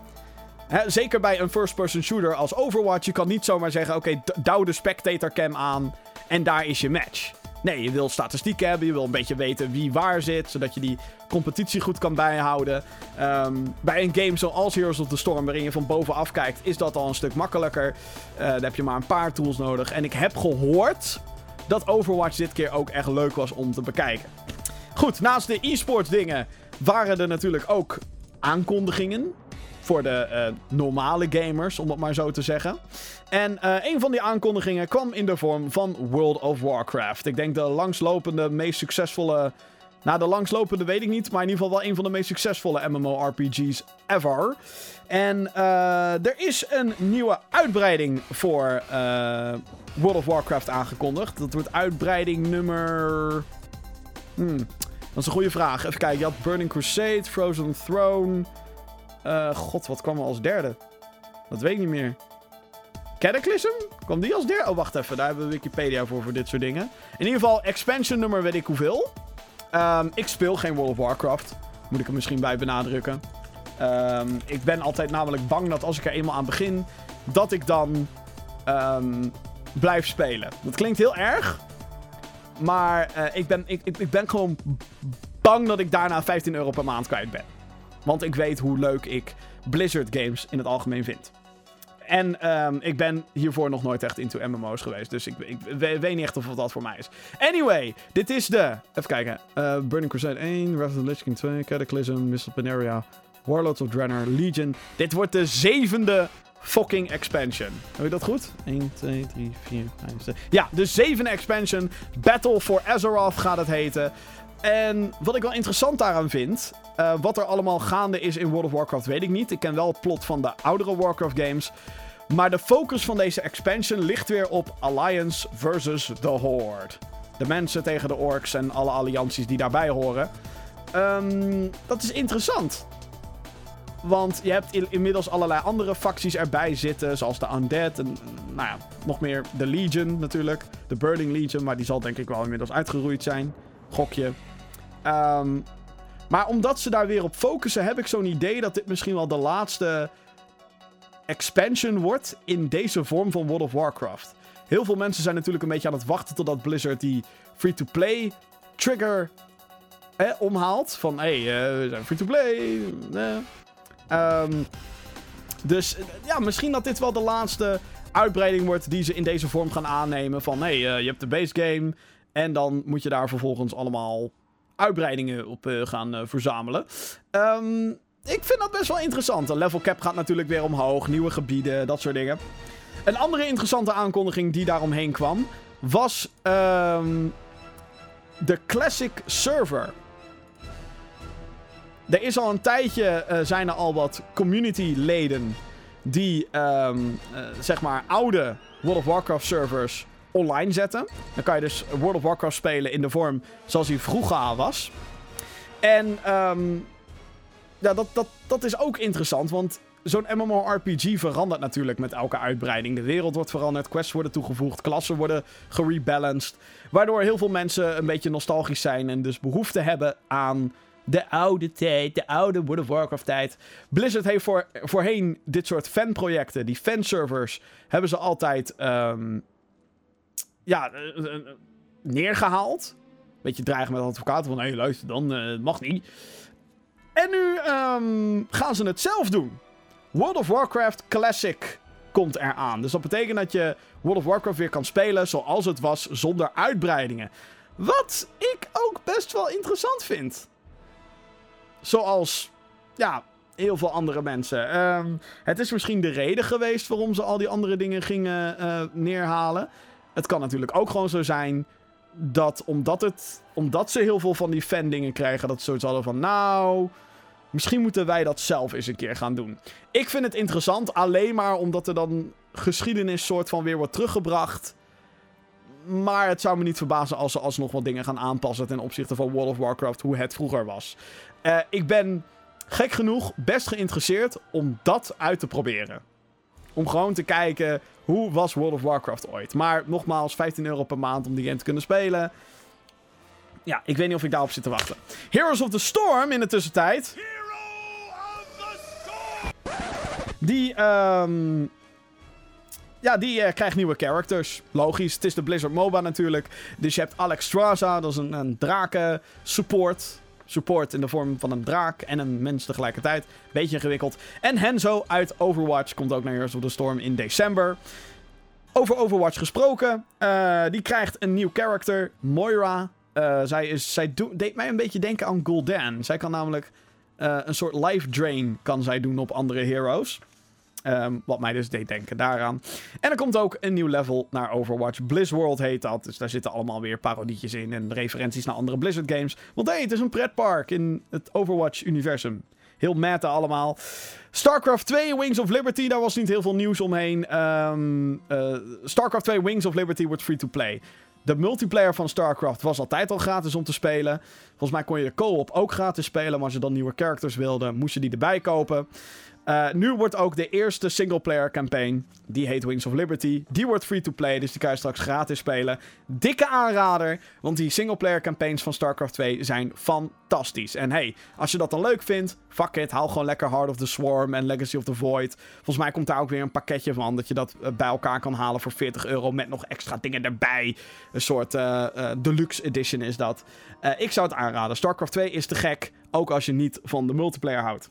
zeker bij een first-person shooter als Overwatch. Je kan niet zomaar zeggen: oké, okay, de spectator cam aan en daar is je match. Nee, je wil statistieken hebben, je wil een beetje weten wie waar zit, zodat je die competitie goed kan bijhouden. Um, bij een game zoals Heroes of the Storm, waarin je van bovenaf kijkt, is dat al een stuk makkelijker. Uh, dan heb je maar een paar tools nodig. En ik heb gehoord dat Overwatch dit keer ook echt leuk was om te bekijken. Goed, naast de e-sports dingen waren er natuurlijk ook aankondigingen voor de uh, normale gamers, om het maar zo te zeggen. En uh, een van die aankondigingen kwam in de vorm van World of Warcraft. Ik denk de langslopende, meest succesvolle. Nou, de langslopende weet ik niet, maar in ieder geval wel een van de meest succesvolle MMORPG's ever. En uh, er is een nieuwe uitbreiding voor World of Warcraft aangekondigd. Dat wordt uitbreiding nummer. Hmm, dat is een goede vraag. Even kijken, je had Burning Crusade, Frozen Throne. Uh, God, wat kwam er als derde? Dat weet ik niet meer. Cataclysm? Kwam die als derde? Oh, wacht even. Daar hebben we Wikipedia voor, voor dit soort dingen. In ieder geval, expansion nummer weet ik hoeveel. Um, ik speel geen World of Warcraft. Moet ik er misschien bij benadrukken. Um, ik ben altijd namelijk bang dat als ik er eenmaal aan begin... dat ik dan um, blijf spelen. Dat klinkt heel erg. Maar uh, ik, ben, ik, ik, ik ben gewoon bang dat ik daarna 15 euro per maand kwijt ben. Want ik weet hoe leuk ik Blizzard games in het algemeen vind. En um, ik ben hiervoor nog nooit echt into MMO's geweest. Dus ik, ik, weet niet echt of dat voor mij is. Anyway, dit is de... Even kijken. Uh, Burning Crusade 1, Wrath of the Lich King 2, Cataclysm, Missile Panarea, Warlords of Draenor, Legion. Dit wordt de zevende fucking expansion. Heb je dat goed? 1, 2, 3, 4, 5, 6. Ja, de zevende expansion. Battle for Azeroth gaat het heten. En wat ik wel interessant daaraan vind. Uh, wat er allemaal gaande is in World of Warcraft, weet ik niet. Ik ken wel het plot van de oudere Warcraft games. Maar de focus van deze expansion ligt weer op Alliance versus the Horde. De mensen tegen de orks en alle allianties die daarbij horen. Um, dat is interessant. Want je hebt in, inmiddels allerlei andere facties erbij zitten. Zoals de Undead. En nou ja, nog meer de Legion natuurlijk. De Burning Legion. Maar die zal denk ik wel inmiddels uitgeroeid zijn. Gokje. Um, maar omdat ze daar weer op focussen, heb ik zo'n idee dat dit misschien wel de laatste expansion wordt in deze vorm van World of Warcraft. Heel veel mensen zijn natuurlijk een beetje aan het wachten totdat Blizzard die free-to-play trigger eh, omhaalt. Van hé, hey, uh, we zijn free-to-play. Eh. Um, dus ja, misschien dat dit wel de laatste uitbreiding wordt die ze in deze vorm gaan aannemen. Van hé, je hebt de base game. En dan moet je daar vervolgens allemaal uitbreidingen op uh, gaan uh, verzamelen. Um, ik vind dat best wel interessant. De level cap gaat natuurlijk weer omhoog. Nieuwe gebieden, dat soort dingen. Een andere interessante aankondiging die daaromheen kwam... was um, de Classic Server. Er is al een tijdje... Uh, zijn er al wat community-leden... die, um, zeg maar, oude World of Warcraft servers online zetten. Dan kan je dus World of Warcraft spelen in de vorm zoals hij vroeger was. En um, ja, dat, dat, dat is ook interessant, want zo'n MMORPG verandert natuurlijk met elke uitbreiding. De wereld wordt veranderd, quests worden toegevoegd, klassen worden gerebalanced. Waardoor heel veel mensen een beetje nostalgisch zijn en dus behoefte hebben aan de oude tijd, de oude World of Warcraft tijd. Blizzard heeft voor, voorheen dit soort fanprojecten, die fanservers, hebben ze altijd um, ja, neergehaald. Beetje dreigen met advocaten van, hé luister dan, mag niet. En nu um, gaan ze het zelf doen. World of Warcraft Classic komt eraan. Dus dat betekent dat je World of Warcraft weer kan spelen zoals het was, zonder uitbreidingen. Wat ik ook best wel interessant vind. Zoals, ja, heel veel andere mensen. Ehm, het is misschien de reden geweest waarom ze al die andere dingen gingen eh, neerhalen. Het kan natuurlijk ook gewoon zo zijn dat omdat, het, omdat ze heel veel van die fan-dingen krijgen, dat ze zoiets hadden van, nou, misschien moeten wij dat zelf eens een keer gaan doen. Ik vind het interessant, alleen maar omdat er dan geschiedenis soort van weer wordt teruggebracht. Maar het zou me niet verbazen als ze alsnog wat dingen gaan aanpassen ten opzichte van World of Warcraft, hoe het vroeger was. Uh, ik ben gek genoeg best geïnteresseerd om dat uit te proberen. Om gewoon te kijken, hoe was World of Warcraft ooit? Maar nogmaals, 15 euro per maand om die game te kunnen spelen. Ja, ik weet niet of ik daarop zit te wachten. Heroes of the Storm in de tussentijd. Die, um, ja, die uh, krijgt nieuwe characters. Logisch, het is de Blizzard MOBA natuurlijk. Dus je hebt Alex Straza, dat is een, een draken support support in de vorm van een draak en een mens tegelijkertijd. Beetje ingewikkeld. En Henzo uit Overwatch komt ook naar Heroes of the Storm in december. Over Overwatch gesproken, uh, die krijgt een nieuw character, Moira. Uh, zij is, zij deed mij een beetje denken aan Gul'dan. Zij kan namelijk uh, een soort life drain kan zij doen op andere heroes. Um, wat mij dus deed denken daaraan. En er komt ook een nieuw level naar Overwatch. Blizzworld heet dat. Dus daar zitten allemaal weer parodietjes in. En referenties naar andere Blizzard games. Want hé, hey, het is een pretpark in het Overwatch-universum. Heel meta allemaal. StarCraft 2 Wings of Liberty, daar was niet heel veel nieuws omheen. Um, uh, StarCraft 2 Wings of Liberty wordt free to play. De multiplayer van StarCraft was altijd al gratis om te spelen. Volgens mij kon je de co-op ook gratis spelen. Maar als je dan nieuwe characters wilde, moest je die erbij kopen. Uh, nu wordt ook de eerste singleplayer campaign, die heet Wings of Liberty, die wordt free-to-play, dus die kan je straks gratis spelen. Dikke aanrader, want die singleplayer campaigns van StarCraft 2 zijn fantastisch. En hey, als je dat dan leuk vindt, fuck it, haal gewoon lekker Heart of the Swarm en Legacy of the Void. Volgens mij komt daar ook weer een pakketje van, dat je dat eh, bij elkaar kan halen voor 40 euro met nog extra dingen erbij. Een soort uh, deluxe edition is dat. ik zou het aanraden, StarCraft 2 is te gek, ook als je niet van de multiplayer houdt.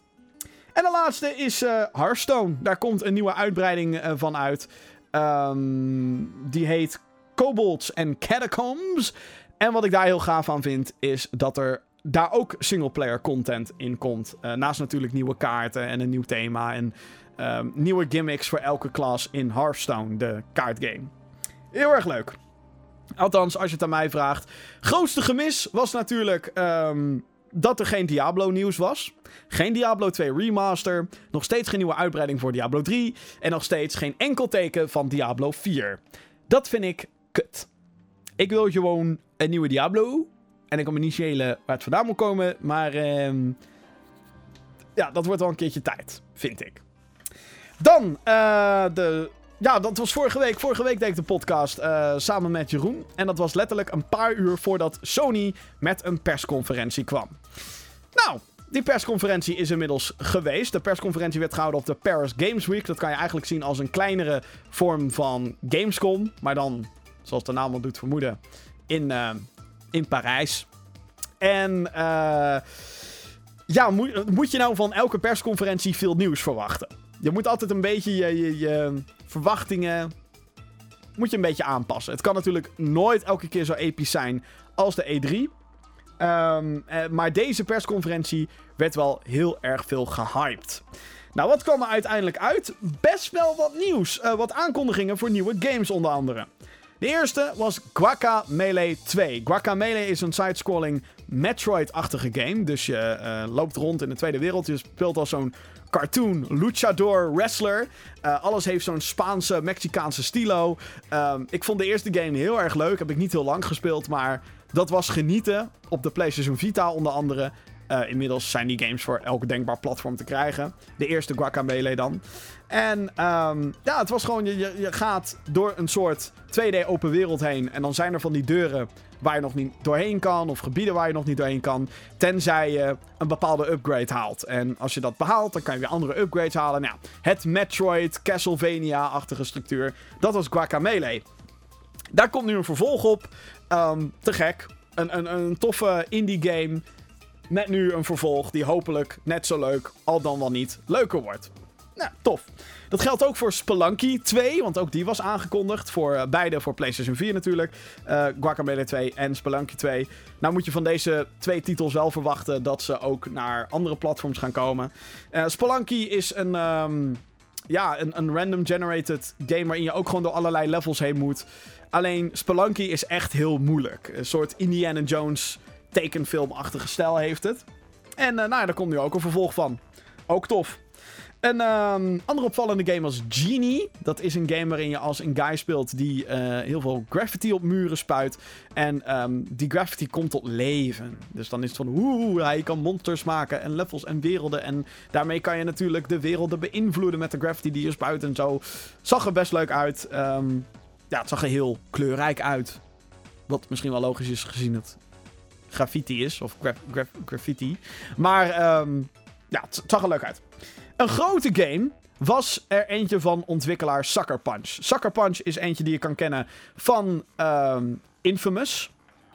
En de laatste is uh, Hearthstone. Daar komt een nieuwe uitbreiding uh, van uit. Um, die heet Kobolds and Catacombs. En wat ik daar heel gaaf aan vind, is dat er daar ook singleplayer content in komt. Uh, naast natuurlijk nieuwe kaarten en een nieuw thema. En um, nieuwe gimmicks voor elke klas in Hearthstone, de kaartgame. Heel erg leuk. Althans, als je het aan mij vraagt. Grootste gemis was natuurlijk um, dat er geen Diablo nieuws was. Geen Diablo 2 remaster. Nog steeds geen nieuwe uitbreiding voor Diablo 3. En nog steeds geen enkel teken van Diablo 4. Dat vind ik kut. Ik wil gewoon een nieuwe Diablo. En ik kan me niet schelen waar het vandaan moet komen. Maar uh, ja, dat wordt wel een keertje tijd, vind ik. Dan uh, de ja, dat was vorige week. Vorige week deed ik de podcast uh, samen met Jeroen. En dat was letterlijk een paar uur voordat Sony met een persconferentie kwam. Nou, die persconferentie is inmiddels geweest. De persconferentie werd gehouden op de Paris Games Week. Dat kan je eigenlijk zien als een kleinere vorm van Gamescom. Maar dan, zoals de naam al doet vermoeden, in, uh, in Parijs. En uh, ja, moet, moet je nou van elke persconferentie veel nieuws verwachten? Je moet altijd een beetje je, je, je verwachtingen moet je een beetje aanpassen. Het kan natuurlijk nooit elke keer zo episch zijn als de E3. Um, eh, maar deze persconferentie werd wel heel erg veel gehyped. Nou, wat kwam er uiteindelijk uit? Best wel wat nieuws. Uh, wat aankondigingen voor nieuwe games onder andere. De eerste was Guacamelee 2. Guacamelee is een side-scrolling Metroid-achtige game. Dus je uh, loopt rond in de tweede wereld. Je speelt als zo'n cartoon, luchador, wrestler. Uh, alles heeft zo'n Spaanse, Mexicaanse stilo. Um, ik vond de eerste game heel erg leuk. Heb ik niet heel lang gespeeld, maar dat was genieten. Op de PlayStation Vita onder andere. Uh, inmiddels zijn die games voor elk denkbaar platform te krijgen. De eerste Guacamelee dan. En um, ja, het was gewoon, je, je gaat door een soort 2D open wereld heen. En dan zijn er van die deuren waar je nog niet doorheen kan. Of gebieden waar je nog niet doorheen kan. Tenzij je een bepaalde upgrade haalt. En als je dat behaalt, dan kan je weer andere upgrades halen. Nou, het Metroid, Castlevania-achtige structuur. Dat was Guacamelee. Daar komt nu een vervolg op. Um, te gek. Een, een, een toffe indie game. Met nu een vervolg die hopelijk net zo leuk, al dan wel niet, leuker wordt. Nou, tof. Dat geldt ook voor Spelunky 2, want ook die was aangekondigd. Voor uh, beide, voor PlayStation 4 natuurlijk. Uh, Guacamelee 2 en Spelunky 2. Nou moet je van deze twee titels wel verwachten dat ze ook naar andere platforms gaan komen. Uh, Spelunky is een, um, ja, een, een random generated game waarin je ook gewoon door allerlei levels heen moet. Alleen Spelunky is echt heel moeilijk. Een soort Indiana Jones tekenfilmachtige stijl heeft het. En nou, daar komt nu ook een vervolg van. Ook tof. Een um, andere opvallende game was Genie. Dat is een game waarin je als een guy speelt die uh, heel veel graffiti op muren spuit. En um, die graffiti komt tot leven. Dus dan is het van, oeh, hij kan monsters maken en levels en werelden. En daarmee kan je natuurlijk de werelden beïnvloeden met de graffiti die je spuit en zo. Zag er best leuk uit. Um, ja, het zag er heel kleurrijk uit. Wat misschien wel logisch is gezien het graffiti is. Of graf graf graffiti. Maar ja, het zag er leuk uit. Een grote game was er eentje van ontwikkelaar Sucker Punch. Sucker Punch is eentje die je kan kennen van um, Infamous.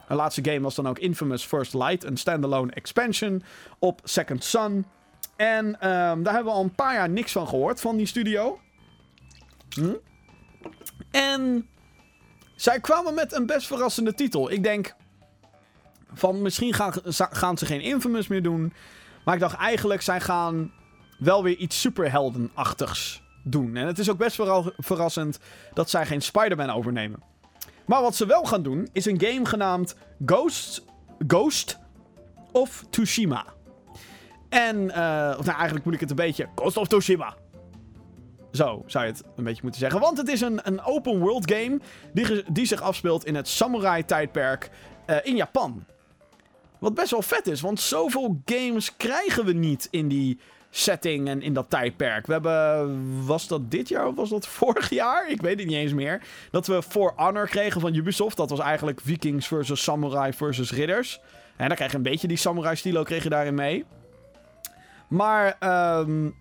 De laatste game was dan ook Infamous First Light, een standalone expansion op Second Son. En um, daar hebben we al een paar jaar niks van gehoord van die studio. Hm? En zij kwamen met een best verrassende titel. Ik denk van misschien gaan, gaan ze geen Infamous meer doen. Maar ik dacht eigenlijk, zij gaan wel weer iets superheldenachtigs doen. En het is ook best verrassend dat zij geen Spider-Man overnemen. Maar wat ze wel gaan doen, is een game genaamd Ghost, Ghost of Tsushima. En, uh, nou eigenlijk moet ik het een beetje... Ghost of Tsushima. Zo zou je het een beetje moeten zeggen. Want het is een, een open world game die, die zich afspeelt in het samurai tijdperk uh, in Japan. Wat best wel vet is, want zoveel games krijgen we niet in die setting en in dat tijdperk. We hebben, was dat dit jaar of was dat vorig jaar? Ik weet het niet eens meer. Dat we For Honor kregen van Ubisoft. Dat was eigenlijk Vikings versus Samurai versus Ridders. En dan krijg je een beetje die Samurai stilo kreeg je daarin mee. Maar, um,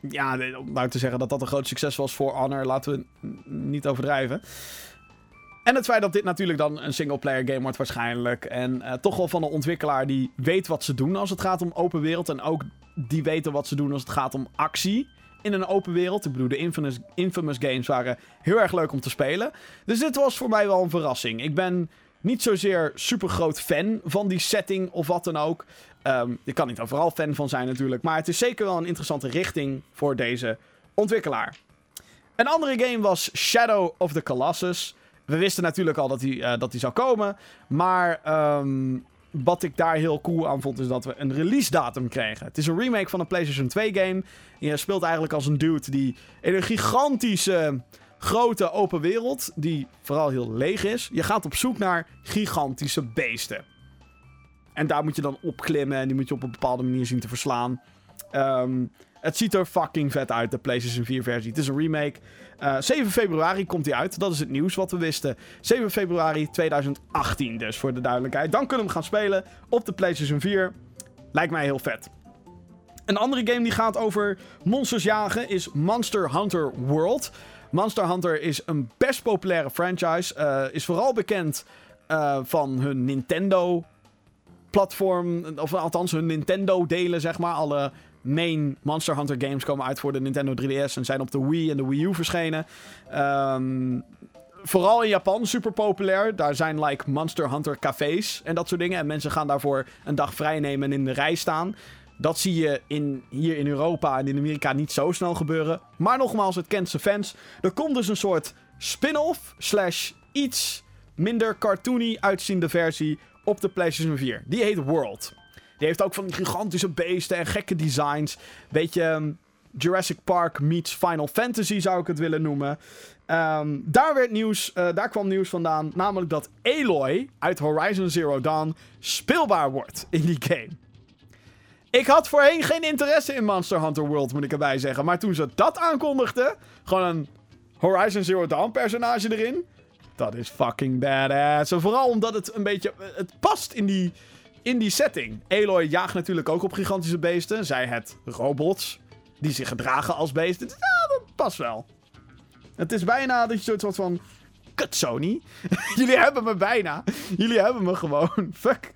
ja, om nou te zeggen dat dat een groot succes was voor Honor, laten we niet overdrijven. En het feit dat dit natuurlijk dan een single-player game wordt waarschijnlijk. En uh, toch wel van een ontwikkelaar die weet wat ze doen als het gaat om open wereld. En ook die weten wat ze doen als het gaat om actie in een open wereld. Ik bedoel, de Infamous, Infamous games waren heel erg leuk om te spelen. Dus dit was voor mij wel een verrassing. Ik ben niet zozeer super groot fan van die setting of wat dan ook. Um, je kan niet overal fan van zijn natuurlijk. Maar het is zeker wel een interessante richting voor deze ontwikkelaar. Een andere game was Shadow of the Colossus. We wisten natuurlijk al dat hij uh, dat zou komen. Maar um, wat ik daar heel cool aan vond, is dat we een release datum kregen. Het is een remake van een PlayStation 2 game. Je speelt eigenlijk als een dude die in een gigantische, grote open wereld, die vooral heel leeg is. Je gaat op zoek naar gigantische beesten. En daar moet je dan opklimmen en die moet je op een bepaalde manier zien te verslaan. Um, het ziet er fucking vet uit, de PlayStation 4 versie. Het is een remake. Uh, eh, 7 februari komt hij uit. Dat is het nieuws wat we wisten. 7 februari 2018 dus, voor de duidelijkheid. Dan kunnen we hem gaan spelen op de PlayStation 4. Lijkt mij heel vet. Een andere game die gaat over monsters jagen is Monster Hunter World. Monster Hunter is een best populaire franchise. Uh, is vooral bekend uh, van hun Nintendo platform. Of althans hun Nintendo delen, zeg maar. Alle main Monster Hunter games komen uit voor de Nintendo 3DS en zijn op de Wii en de Wii U verschenen. Um, vooral in Japan super populair. Daar zijn like Monster Hunter cafés en dat soort dingen. En mensen gaan daarvoor een dag vrij nemen en in de rij staan. Dat zie je in, hier in Europa en in Amerika niet zo snel gebeuren. Maar nogmaals, het kent zijn fans. Er komt dus een soort spin-off slash iets minder cartoony uitziende versie op de PlayStation 4. Die heet World. Die heeft ook van gigantische beesten en gekke designs. Beetje um, Jurassic Park meets Final Fantasy zou ik het willen noemen. Um, daar, werd nieuws, uh, daar kwam nieuws vandaan. Namelijk dat Aloy uit Horizon Zero Dawn speelbaar wordt in die game. Ik had voorheen geen interesse in Monster Hunter World, moet ik erbij zeggen. Maar toen ze dat aankondigden, gewoon een Horizon Zero Dawn personage erin. Dat is fucking badass. En vooral omdat het een beetje. Het past in die in die setting. Aloy jaagt natuurlijk ook op gigantische beesten. Zij het robots die zich gedragen als beesten. Ja, dat past wel. Het is bijna dat je soort van... Kut Sony. Jullie hebben me bijna. Jullie hebben me gewoon. Fuck.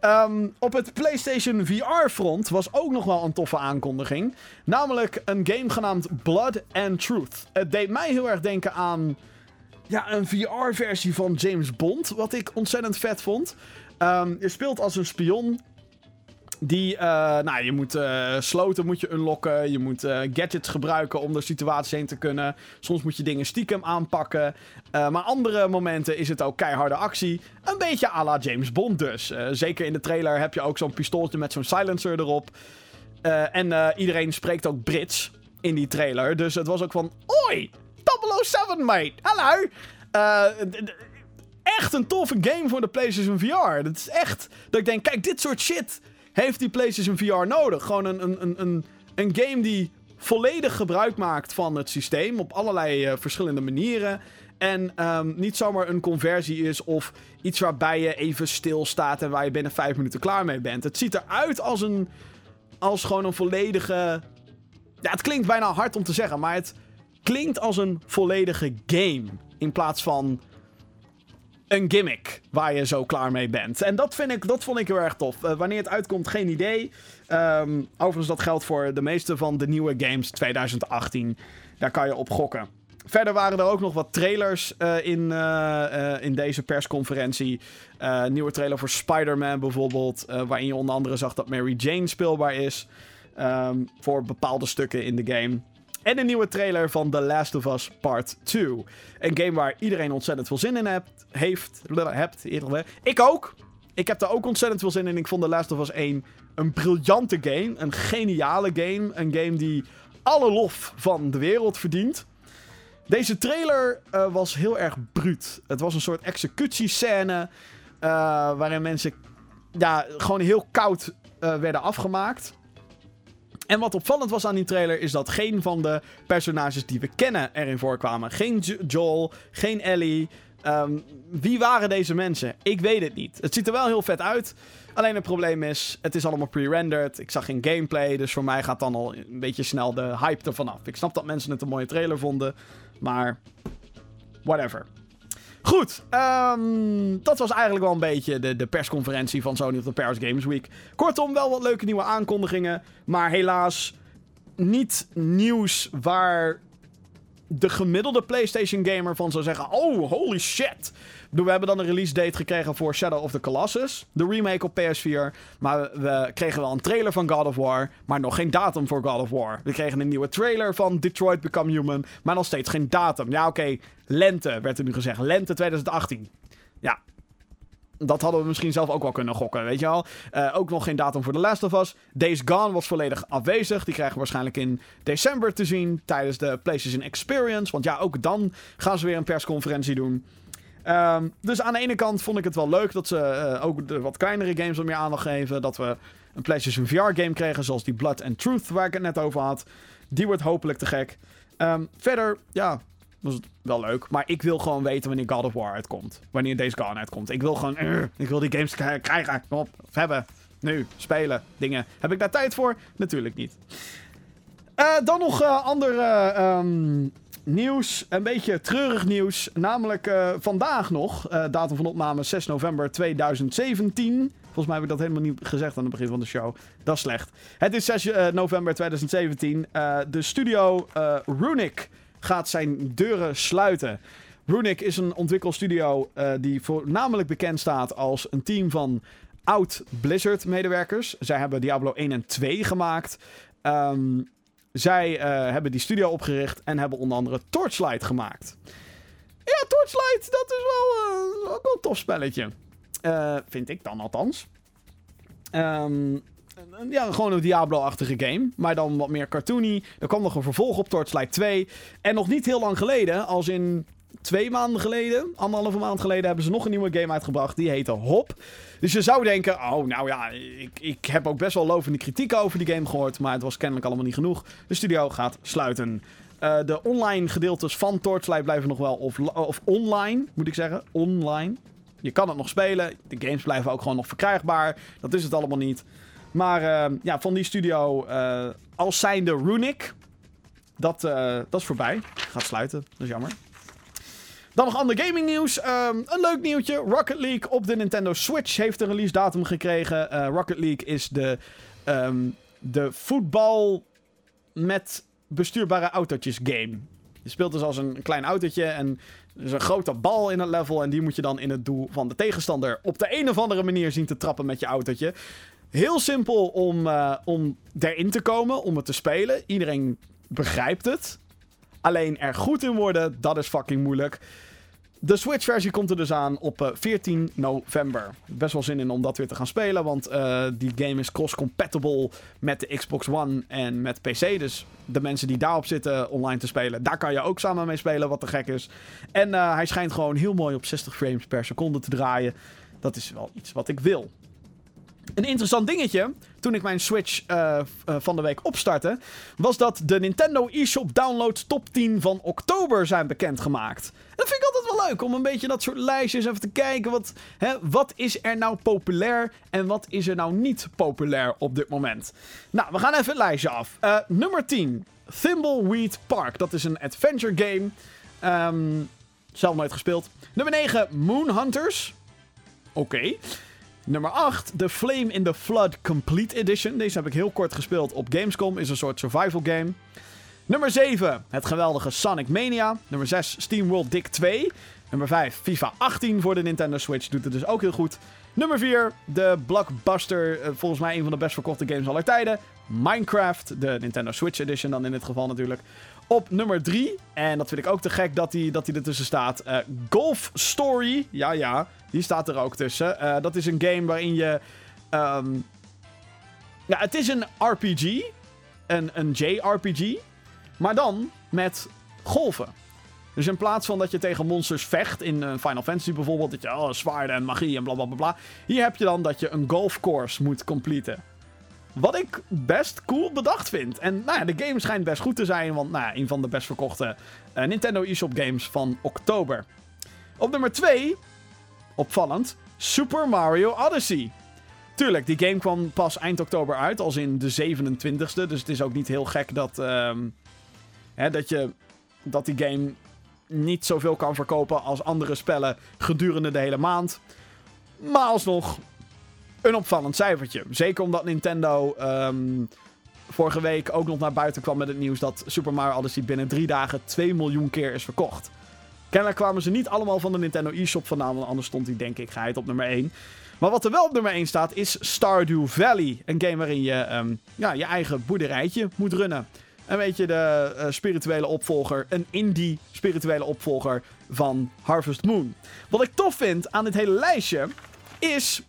Ehm, op het PlayStation VR-front was ook nog wel een toffe aankondiging. Namelijk een game genaamd Blood and Truth. Het deed mij heel erg denken aan ja, een VR-versie van James Bond. Wat ik ontzettend vet vond. Ehm, je speelt als een spion die, uh, nou, je moet uh, sloten moet je unlocken. Je moet uh, gadgets gebruiken om de situatie heen te kunnen. Soms moet je dingen stiekem aanpakken. maar andere momenten is het ook keiharde actie. Een beetje à la James Bond dus. zeker in de trailer heb je ook zo'n pistooltje met zo'n silencer erop. en iedereen spreekt ook Brits in die trailer. Dus het was ook van... Oi! 007, mate! Hallo! Echt een toffe game voor de PlayStation VR. Dat is echt... Dat ik denk, kijk, dit soort shit heeft die PlayStation VR nodig. Gewoon een, een, een, een, game die volledig gebruik maakt van het systeem op allerlei uh, verschillende manieren. En um, niet zomaar een conversie is of iets waarbij je even stilstaat en waar je binnen vijf minuten klaar mee bent. Het ziet eruit als een. als gewoon een volledige. Ja, het klinkt bijna hard om te zeggen, maar het klinkt als een volledige game. In plaats van een gimmick waar je zo klaar mee bent. En dat, vind ik, dat vond ik heel erg tof. Uh, wanneer het uitkomt, geen idee. Um, overigens, dat geldt voor de meeste van de nieuwe games 2018. Daar kan je op gokken. Verder waren er ook nog wat trailers uh, in, uh, in deze persconferentie. nieuwe trailer voor Spider-Man bijvoorbeeld. waarin je onder andere zag dat Mary Jane speelbaar is. Um, voor bepaalde stukken in de game. En een nieuwe trailer van The Last of Us Part 2. Een game waar iedereen ontzettend veel zin in hebt. Heeft. Hebt. Ik ook. Ik heb daar ook ontzettend veel zin in. Ik vond The Last of Us 1 een briljante game. Een geniale game. Een game die alle lof van de wereld verdient. Deze trailer uh, was heel erg bruut. Het was een soort executiescène. Uh, waarin mensen ja, gewoon heel koud uh, werden afgemaakt. En wat opvallend was aan die trailer is dat geen van de personages die we kennen erin voorkwamen. Geen Joel, geen Ellie. Um, wie waren deze mensen? Ik weet het niet. Het ziet er wel heel vet uit. Alleen het probleem is, het is allemaal pre-rendered. Ik zag geen gameplay, dus voor mij gaat dan al een beetje snel de hype ervan af. Ik snap dat mensen het een mooie trailer vonden, maar whatever. Goed, um, dat was eigenlijk wel een beetje de, de persconferentie van Sony op de Paris Games Week. Kortom, wel wat leuke nieuwe aankondigingen. Maar helaas niet nieuws waar de gemiddelde PlayStation gamer van zou zeggen: Oh, holy shit. We hebben dan een release date gekregen voor Shadow of the Colossus, de remake op PS4. Maar we kregen wel een trailer van God of War, maar nog geen datum voor God of War. We kregen een nieuwe trailer van Detroit Become Human, maar nog steeds geen datum. Ja, oké, lente werd er nu gezegd. Lente 2018. Ja, dat hadden we misschien zelf ook wel kunnen gokken, weet je wel. Uh, ook nog geen datum voor The Last of Us. Days Gone was volledig afwezig. Die krijgen we waarschijnlijk in december te zien tijdens de PlayStation Experience. Want ja, ook dan gaan ze weer een persconferentie doen. Um, dus aan de ene kant vond ik het wel leuk dat ze uh, ook de wat kleinere games wat meer aandacht geven. Dat we een PlayStation VR-game kregen, zoals die Blood and Truth, waar ik het net over had. Die wordt hopelijk te gek. Um, verder, ja, was het wel leuk. Maar ik wil gewoon weten wanneer God of War uitkomt. Wanneer deze Gone uitkomt. Ik wil gewoon... Uh, ik wil die games krijgen. Kom hebben. Nu. Spelen. Dingen. Heb ik daar tijd voor? Natuurlijk niet. Uh, dan nog uh, andere um, nieuws. Een beetje treurig nieuws. Namelijk uh, vandaag nog. datum van opname 6 november 2017. Volgens mij heb ik dat helemaal niet gezegd aan het begin van de show. Dat is slecht. Het is 6 november 2017. de studio Runic gaat zijn deuren sluiten. Runic is een ontwikkelstudio die voornamelijk bekend staat als een team van oud Blizzard-medewerkers. Zij hebben Diablo 1 en 2 gemaakt. Um, zij uh, hebben die studio opgericht en hebben onder andere Torchlight gemaakt. Ja, Torchlight, dat is wel, uh, ook wel een tof spelletje. vind ik dan althans. Um, ja, gewoon een Diablo-achtige game. Maar dan wat meer cartoony. Er kwam nog een vervolg op Torchlight 2. En nog niet heel lang geleden, als in twee maanden geleden, anderhalve maand geleden, hebben ze nog een nieuwe game uitgebracht. Die heette Hop. Dus je zou denken, oh nou ja, ik, ik heb ook best wel lovende kritiek over die game gehoord. Maar het was kennelijk allemaal niet genoeg. De studio gaat sluiten. Uh, de online gedeeltes van Torchlight blijven nog wel of, of online, moet ik zeggen. Online. Je kan het nog spelen. De games blijven ook gewoon nog verkrijgbaar. Dat is het allemaal niet. Maar uh, ja, van die studio uh, als zijnde Runic. Dat is voorbij. Gaat sluiten. Dat is jammer. Dan nog ander gaming nieuws. Ehm, een leuk nieuwtje. Rocket League op de Nintendo Switch heeft een release datum gekregen. Eh, Rocket League is de, ehm, de voetbal met bestuurbare autootjes game. Je speelt dus als een klein autootje en er is een grote bal in het level. En die moet je dan in het doel van de tegenstander op de een of andere manier zien te trappen met je autootje. Heel simpel om, uh, om erin te komen, om het te spelen. Iedereen begrijpt het. Alleen er goed in worden, dat is fucking moeilijk. De Switch-versie komt er dus aan op 14 eh, november. Best wel zin in om dat weer te gaan spelen, want uh, die game is cross-compatible met de Xbox One en met PC. Dus de mensen die daarop zitten online te spelen, daar kan je ook samen mee spelen, wat te gek is. En uh, hij schijnt gewoon heel mooi op 60 frames per seconde te draaien. Dat is wel iets wat ik wil. Een interessant dingetje, toen ik mijn Switch uh, uh, van de week opstartte, was dat de Nintendo eShop downloads top 10 van oktober zijn bekendgemaakt. En dat vind ik altijd wel leuk, om een beetje dat soort lijstjes even te kijken. Wat, hè, wat is er nou populair en wat is er nou niet populair op dit moment? Nou, we gaan even het lijstje af. Uh, nummer 10, Thimbleweed Park. Dat is een adventure game. Um, zelf nooit gespeeld. Nummer 9, Moon Hunters. Oké. Nummer 8, The Flame in the Flood Complete Edition. Deze heb ik heel kort gespeeld op Gamescom. Is een soort survival game. Nummer 7, het geweldige Sonic Mania. Nummer 6, SteamWorld Dick 2. Nummer 5, FIFA 18 voor de Nintendo Switch. Doet het dus ook heel goed. Nummer 4, de blockbuster, volgens mij een van de best verkochte games aller tijden. Minecraft, de Nintendo Switch Edition dan in dit geval natuurlijk. Op nummer 3, en dat vind ik ook te gek dat hij dat ertussen staat. Uh, Golf Story, ja ja, die staat er ook tussen. Uh, dat is een game waarin je... Um, ja, het is een RPG, een, een JRPG, maar dan met golven. Dus in plaats van dat je tegen monsters vecht in uh, Final Fantasy bijvoorbeeld, dat je oh, zwaarden en magie en blablabla. Bla, bla, bla, hier heb je dan dat je een golfcourse moet completen. Wat ik best cool bedacht vind. En nou ja, de game schijnt best goed te zijn, want nou ja, een van de best verkochte uh, Nintendo eShop games van oktober. Op nummer 2, opvallend, Super Mario Odyssey. Tuurlijk, die game kwam pas eind oktober uit, als in de 27ste. Dus het is ook niet heel gek dat, um, hè, dat, je, dat die game niet zoveel kan verkopen als andere spellen gedurende de hele maand. Maar alsnog, een opvallend cijfertje. Zeker omdat Nintendo um, vorige week ook nog naar buiten kwam met het nieuws dat Super Mario Odyssey binnen drie dagen 2 miljoen keer is verkocht. Kennelijk kwamen ze niet allemaal van de Nintendo eShop vandaan, want anders stond die denk ik geheid op nummer 1. Maar wat er wel op nummer 1 staat is Stardew Valley. Een game waarin je um, ja, je eigen boerderijtje moet runnen. Een beetje de uh, spirituele opvolger, een indie spirituele opvolger van Harvest Moon. Wat ik tof vind aan dit hele lijstje is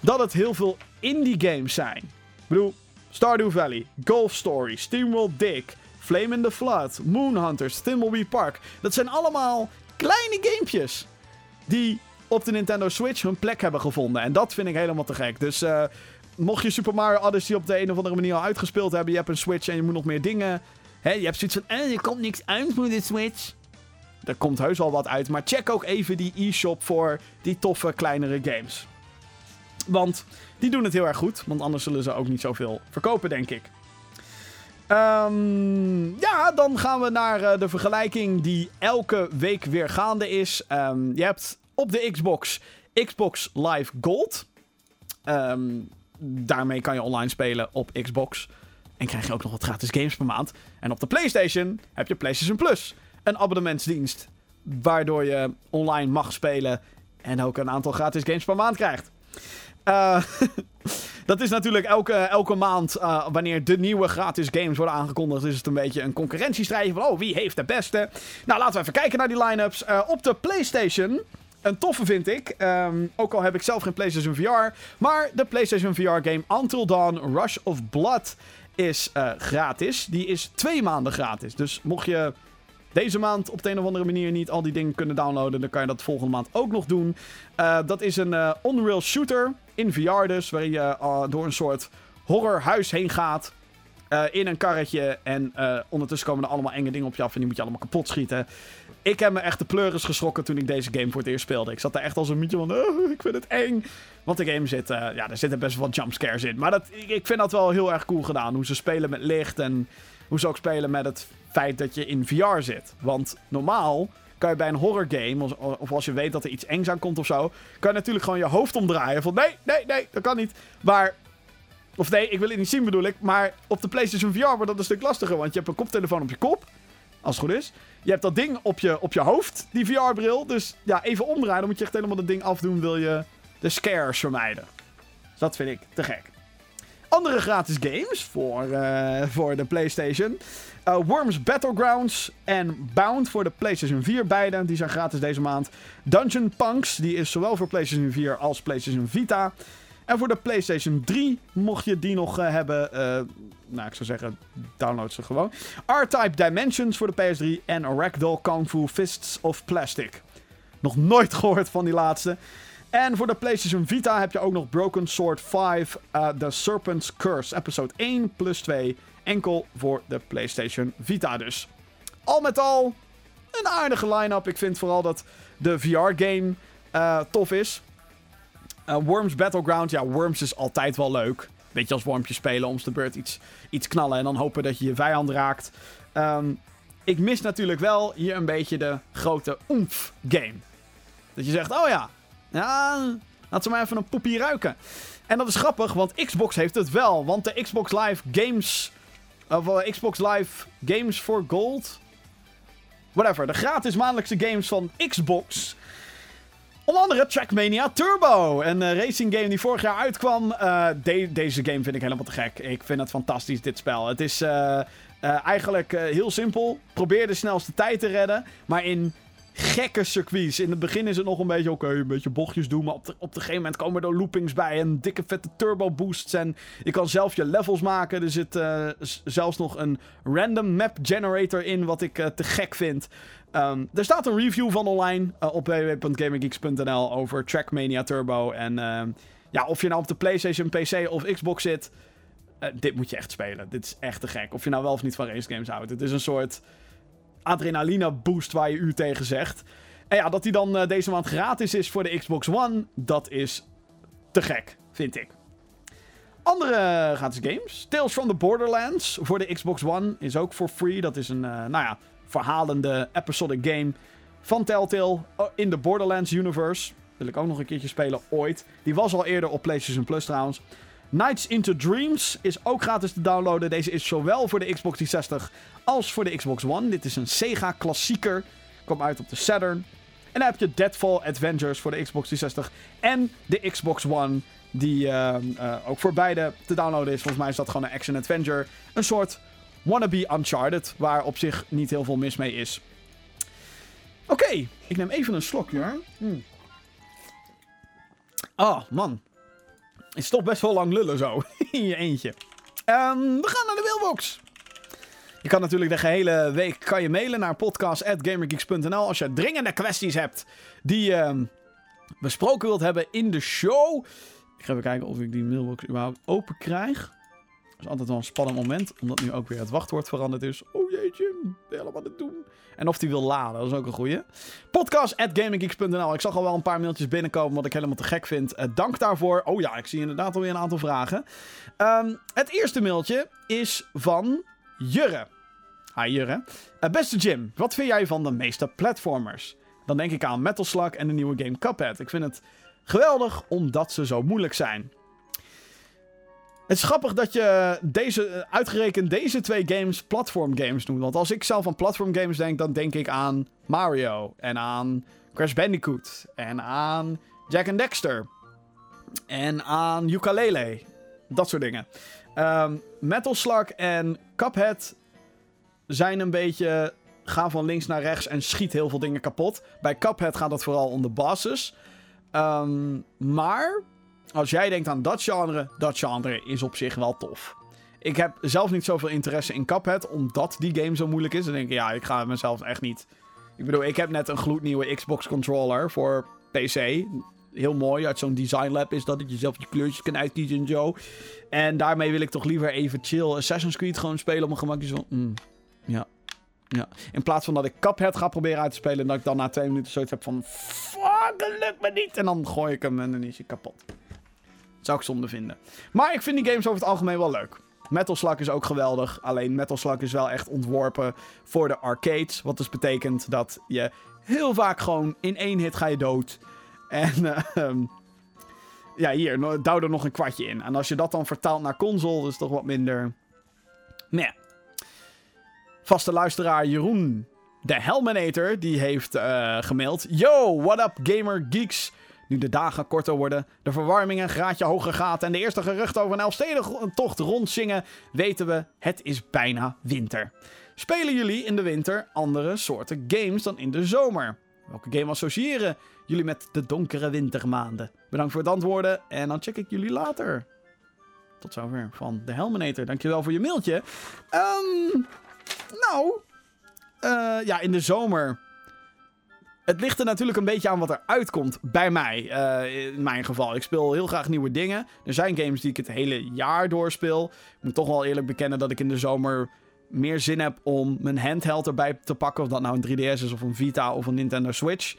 dat het heel veel indie games zijn. Ik bedoel, Stardew Valley, Golf Story, SteamWorld Dick, Flame in the Flood, Moon Hunters, Thimbleweed Park. Dat zijn allemaal kleine gamepjes die op de Nintendo Switch hun plek hebben gevonden. En dat vind ik helemaal te gek. Dus uh, mocht je Super Mario Odyssey op de een of andere manier al uitgespeeld hebben, je hebt een Switch en je moet nog meer dingen. Hè, je hebt zoiets van, eh, er komt niks uit voor de Switch. Er komt heus wel wat uit, maar check ook even die e-shop voor die toffe kleinere games. Want die doen het heel erg goed, want anders zullen ze ook niet zoveel verkopen, denk ik. Um, ja, dan gaan we naar uh, de vergelijking die elke week weer gaande is. Um, je hebt op de Xbox Xbox Live Gold. Um, daarmee kan je online spelen op Xbox. En krijg je ook nog wat gratis games per maand. En op de PlayStation heb je PlayStation Plus. Een abonnementsdienst. Waardoor je online mag spelen. En ook een aantal gratis games per maand krijgt. Uh, dat is natuurlijk elke, elke maand, uh, wanneer de nieuwe gratis games worden aangekondigd, is het een beetje een concurrentiestrijd van, oh, wie heeft de beste? Nou, laten we even kijken naar die line-ups. Uh, op de PlayStation, een toffe vind ik, um, ook al heb ik zelf geen PlayStation VR, maar de PlayStation VR game Until Dawn Rush of Blood is gratis. Die is twee maanden gratis. Dus mocht je deze maand op de een of andere manier niet al die dingen kunnen downloaden, dan kan je dat volgende maand ook nog doen. Uh, dat is een uh, on-rail shooter in VR dus, waarin je uh, door een soort horrorhuis heen gaat. in een karretje en ondertussen komen er allemaal enge dingen op je af en die moet je allemaal kapot schieten. Ik heb me echt de pleuris geschrokken toen ik deze game voor het eerst speelde. Ik zat daar echt als een mietje van, oh, ik vind het eng. Want de game zit, ja, er zitten best wel jumpscares in. Maar dat, ik vind dat wel heel erg cool gedaan. Hoe ze spelen met licht en hoe ze ook spelen met het feit dat je in VR zit. Want normaal kan je bij een horror game, of, als je weet dat er iets engs aan komt of zo, kan je natuurlijk gewoon je hoofd omdraaien. Van nee, nee, nee, dat kan niet. Maar of nee, ik wil het niet zien bedoel ik. Maar op de PlayStation VR wordt dat een stuk lastiger. Want je hebt een koptelefoon op je kop. Als het goed is. Je hebt dat ding op je, op je hoofd, die VR-bril. Dus ja, even omdraaien. Dan moet je echt helemaal dat ding afdoen. Wil je de scares vermijden. Dus dat vind ik te gek. Andere gratis games voor, uh, voor de PlayStation. Uh, Worms Battlegrounds en Bound voor de PlayStation 4. Beide, die zijn gratis deze maand. Dungeon Punks, die is zowel voor PlayStation 4 als PlayStation Vita. En voor de PlayStation 3, mocht je die nog uh, hebben, nou ik zou zeggen, download ze gewoon. R-Type Dimensions voor de PS3 en Ragdoll Kung Fu Fists of Plastic. Nog nooit gehoord van die laatste. En voor de PlayStation Vita heb je ook nog Broken Sword 5, uh, The Serpent's Curse, episode 1 plus 2. Enkel voor de PlayStation Vita dus. Al met al, een aardige line-up. Ik vind vooral dat de VR-game tof is. Uh, Worms Battleground, ja, Worms is altijd wel leuk. Beetje als wormpjes spelen, om de beurt iets, iets knallen en dan hopen dat je je vijand raakt. Um, ik mis natuurlijk wel hier een beetje de grote oomph game. Dat je zegt, oh ja, ja, laat ze maar even een poepie ruiken. En dat is grappig, want Xbox heeft het wel. Want de Xbox Live Games, of uh, Xbox Live Games for Gold, whatever, de gratis maandelijkse games van Xbox Onder andere Trackmania Turbo. Een uh, racing game die vorig jaar uitkwam. De deze game vind ik helemaal te gek. Ik vind het fantastisch, dit spel. Het is eigenlijk heel simpel. Probeer de snelste tijd te redden. Maar in gekke circuits. In het begin is het nog een beetje oké, een beetje bochtjes doen. Maar op, de, op een gegeven moment komen er loopings bij. En dikke vette turbo boosts. En je kan zelf je levels maken. Er zit zelfs nog een random map generator in. Wat ik te gek vind. Um, er staat een review van online uh, op www.gaminggeeks.nl over Trackmania Turbo. En uh, ja, of je nou op de PlayStation, PC of Xbox zit, dit moet je echt spelen. Dit is echt te gek. Of je nou wel of niet van race games houdt. Het is een soort adrenaline boost waar je u tegen zegt. En ja, dat die dan eh, deze maand gratis is voor de Xbox One, dat is te gek, vind ik. Andere gratis games. Tales from the Borderlands voor de Xbox One is ook for free. Dat is een, nou ja, verhalende episodic game van Telltale in de Borderlands universe. Wil ik ook nog een keertje spelen ooit. Die was al eerder op PlayStation Plus trouwens. Nights into Dreams is ook gratis te downloaden. Deze is zowel voor de Xbox 360 als voor de Xbox One. Dit is een Sega klassieker. Komt uit op de Saturn. En dan heb je Deadfall Adventures voor de Xbox 360 en de Xbox One. Die uh, uh, ook voor beide te downloaden is. Volgens mij is dat gewoon een action adventure. Een soort wannabe Uncharted, waar op zich niet heel veel mis mee is. Oké, ik neem even een slokje. Mm. Oh, man. Het is toch best wel lang lullen zo. In je eentje. Um, we gaan naar de mailbox. Je kan natuurlijk de gehele week kan je mailen naar podcast.gamergeeks.nl als je dringende kwesties hebt die je uh, besproken wilt hebben in de show. Ik ga even kijken of ik die mailbox überhaupt open krijg is altijd wel een spannend moment, omdat nu ook weer het wachtwoord veranderd is. Oh jeetje, helemaal het doen. En of die wil laden, dat is ook een goeie. Podcast. Ik zag al wel een paar mailtjes binnenkomen, wat ik helemaal te gek vind. Uh, dank daarvoor. Oh ja, ik zie inderdaad alweer een aantal vragen. Um, het eerste mailtje is van Jurre. Hi Jurre. Uh, beste Jim, wat vind jij van de meeste platformers? Dan denk ik aan Metal Slug en de nieuwe game Cuphead. Ik vind het geweldig omdat ze zo moeilijk zijn. Het is grappig dat je deze, eh, uitgerekend deze twee games platform games noemt. Want als ik zelf aan platform games denk, dan denk ik aan Mario. En aan Crash Bandicoot. En aan Jack and Dexter. En aan Ukulele. Dat soort dingen. Um, Metal Slug en Cuphead zijn een beetje... Gaan van links naar rechts en schiet heel veel dingen kapot. Bij Cuphead gaat het vooral om de bosses. Um, maar als jij denkt aan dat genre, dat genre is op zich wel tof. Ik heb zelf niet zoveel interesse in Cuphead, omdat die game zo moeilijk is. Dan denk ik, ja, ik ga mezelf echt niet... Ik bedoel, ik heb net een gloednieuwe Xbox controller voor PC. Heel mooi, uit zo'n design lab is dat, dat je zelf je kleurtjes kan uitkiezen en zo. En daarmee wil ik toch liever even chill Assassin's Creed gewoon spelen op mijn gemakje. Zo, mm, ja, ja. In plaats van dat ik Cuphead ga proberen uit te spelen en dat ik dan na twee minuten zoiets heb van... Fuck, lukt me niet! En dan gooi ik hem en dan is hij kapot. Zou ik zonde vinden. Maar ik vind die games over het algemeen wel leuk. Metal Slug is ook geweldig. Alleen Metal Slug is wel echt ontworpen voor de arcades. Wat dus betekent dat je heel vaak gewoon in één hit ga je dood. En uh, ja, hier, douw er nog een kwartje in. En als je dat dan vertaalt naar console, is toch wat minder... Nee. Vaste luisteraar Jeroen de Helminator, die heeft uh, gemaild... Yo, what up gamer geeks? Nu de dagen korter worden, de verwarming een graadje hoger gaat... en de eerste geruchten over een Elfstedentocht rondzingen... weten we, het is bijna winter. Spelen jullie in de winter andere soorten games dan in de zomer? Welke game associëren jullie met de donkere wintermaanden? Bedankt voor het antwoorden en dan check ik jullie later. Tot zover van de Helminator. Dankjewel voor je mailtje. Um, nou, uh, ja, in de zomer. Het ligt er natuurlijk een beetje aan wat er uitkomt bij mij. Uh, in mijn geval. Ik speel heel graag nieuwe dingen. Er zijn games die ik het hele jaar doorspeel. Ik moet toch wel eerlijk bekennen dat ik in de zomer meer zin heb om mijn handheld erbij te pakken. Of dat nou een 3DS is of een Vita of een Nintendo Switch.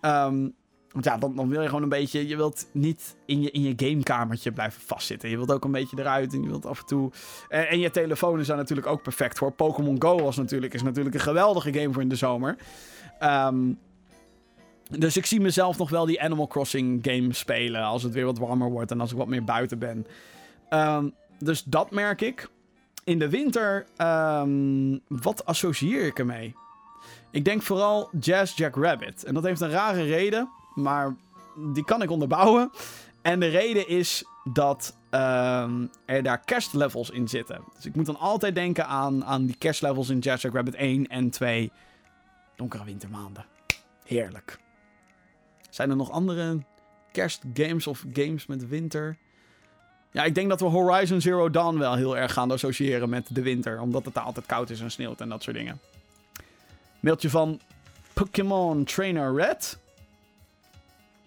Um, want ja, dan, dan, wil je gewoon een beetje. Je wilt niet in je, in je gamekamertje blijven vastzitten. Je wilt ook een beetje eruit en je wilt af en toe. En, en je telefoon is daar natuurlijk ook perfect voor. Pokémon Go was natuurlijk, is natuurlijk een geweldige game voor in de zomer. Um, dus ik zie mezelf nog wel die Animal Crossing game spelen. Als het weer wat warmer wordt en als ik wat meer buiten ben. Um, dus dat merk ik. In de winter, um, wat associeer ik ermee? Ik denk vooral Jazz Jack Rabbit. En dat heeft een rare reden, maar die kan ik onderbouwen. En de reden is dat um, er daar kerstlevels in zitten. Dus ik moet dan altijd denken aan, aan die kerstlevels in Jazz Jack Rabbit 1 en 2. Donkere wintermaanden. Heerlijk. Zijn er nog andere kerstgames of games met winter? Ja, ik denk dat we Horizon Zero Dawn wel heel erg gaan associëren met de winter. Omdat het daar altijd koud is en sneeuwt en dat soort dingen. Mailtje van Pokémon Trainer Red.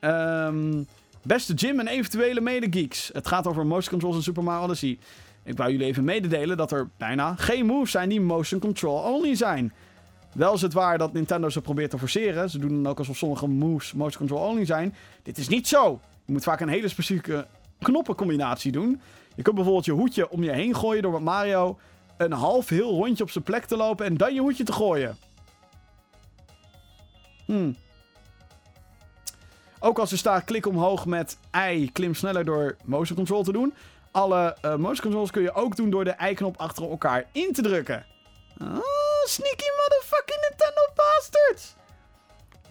Um, beste Jim en eventuele medegeeks. Het gaat over motion controls in Super Mario Odyssey. Ik wou jullie even mededelen dat er bijna geen moves zijn die motion control only zijn. Wel is het waar dat Nintendo ze probeert te forceren. Ze doen dan ook alsof sommige moves motion control only zijn. Dit is niet zo. Je moet vaak een hele specifieke knoppencombinatie doen. Je kunt bijvoorbeeld je hoedje om je heen gooien door met Mario een half heel rondje op zijn plek te lopen en dan je hoedje te gooien. Hmm. Ook als er staat klik omhoog met I, klim sneller door motion control te doen. Alle uh, motion controls kun je ook doen door de I-knop achter elkaar in te drukken. Oh, sneaky motherfucking Nintendo bastards.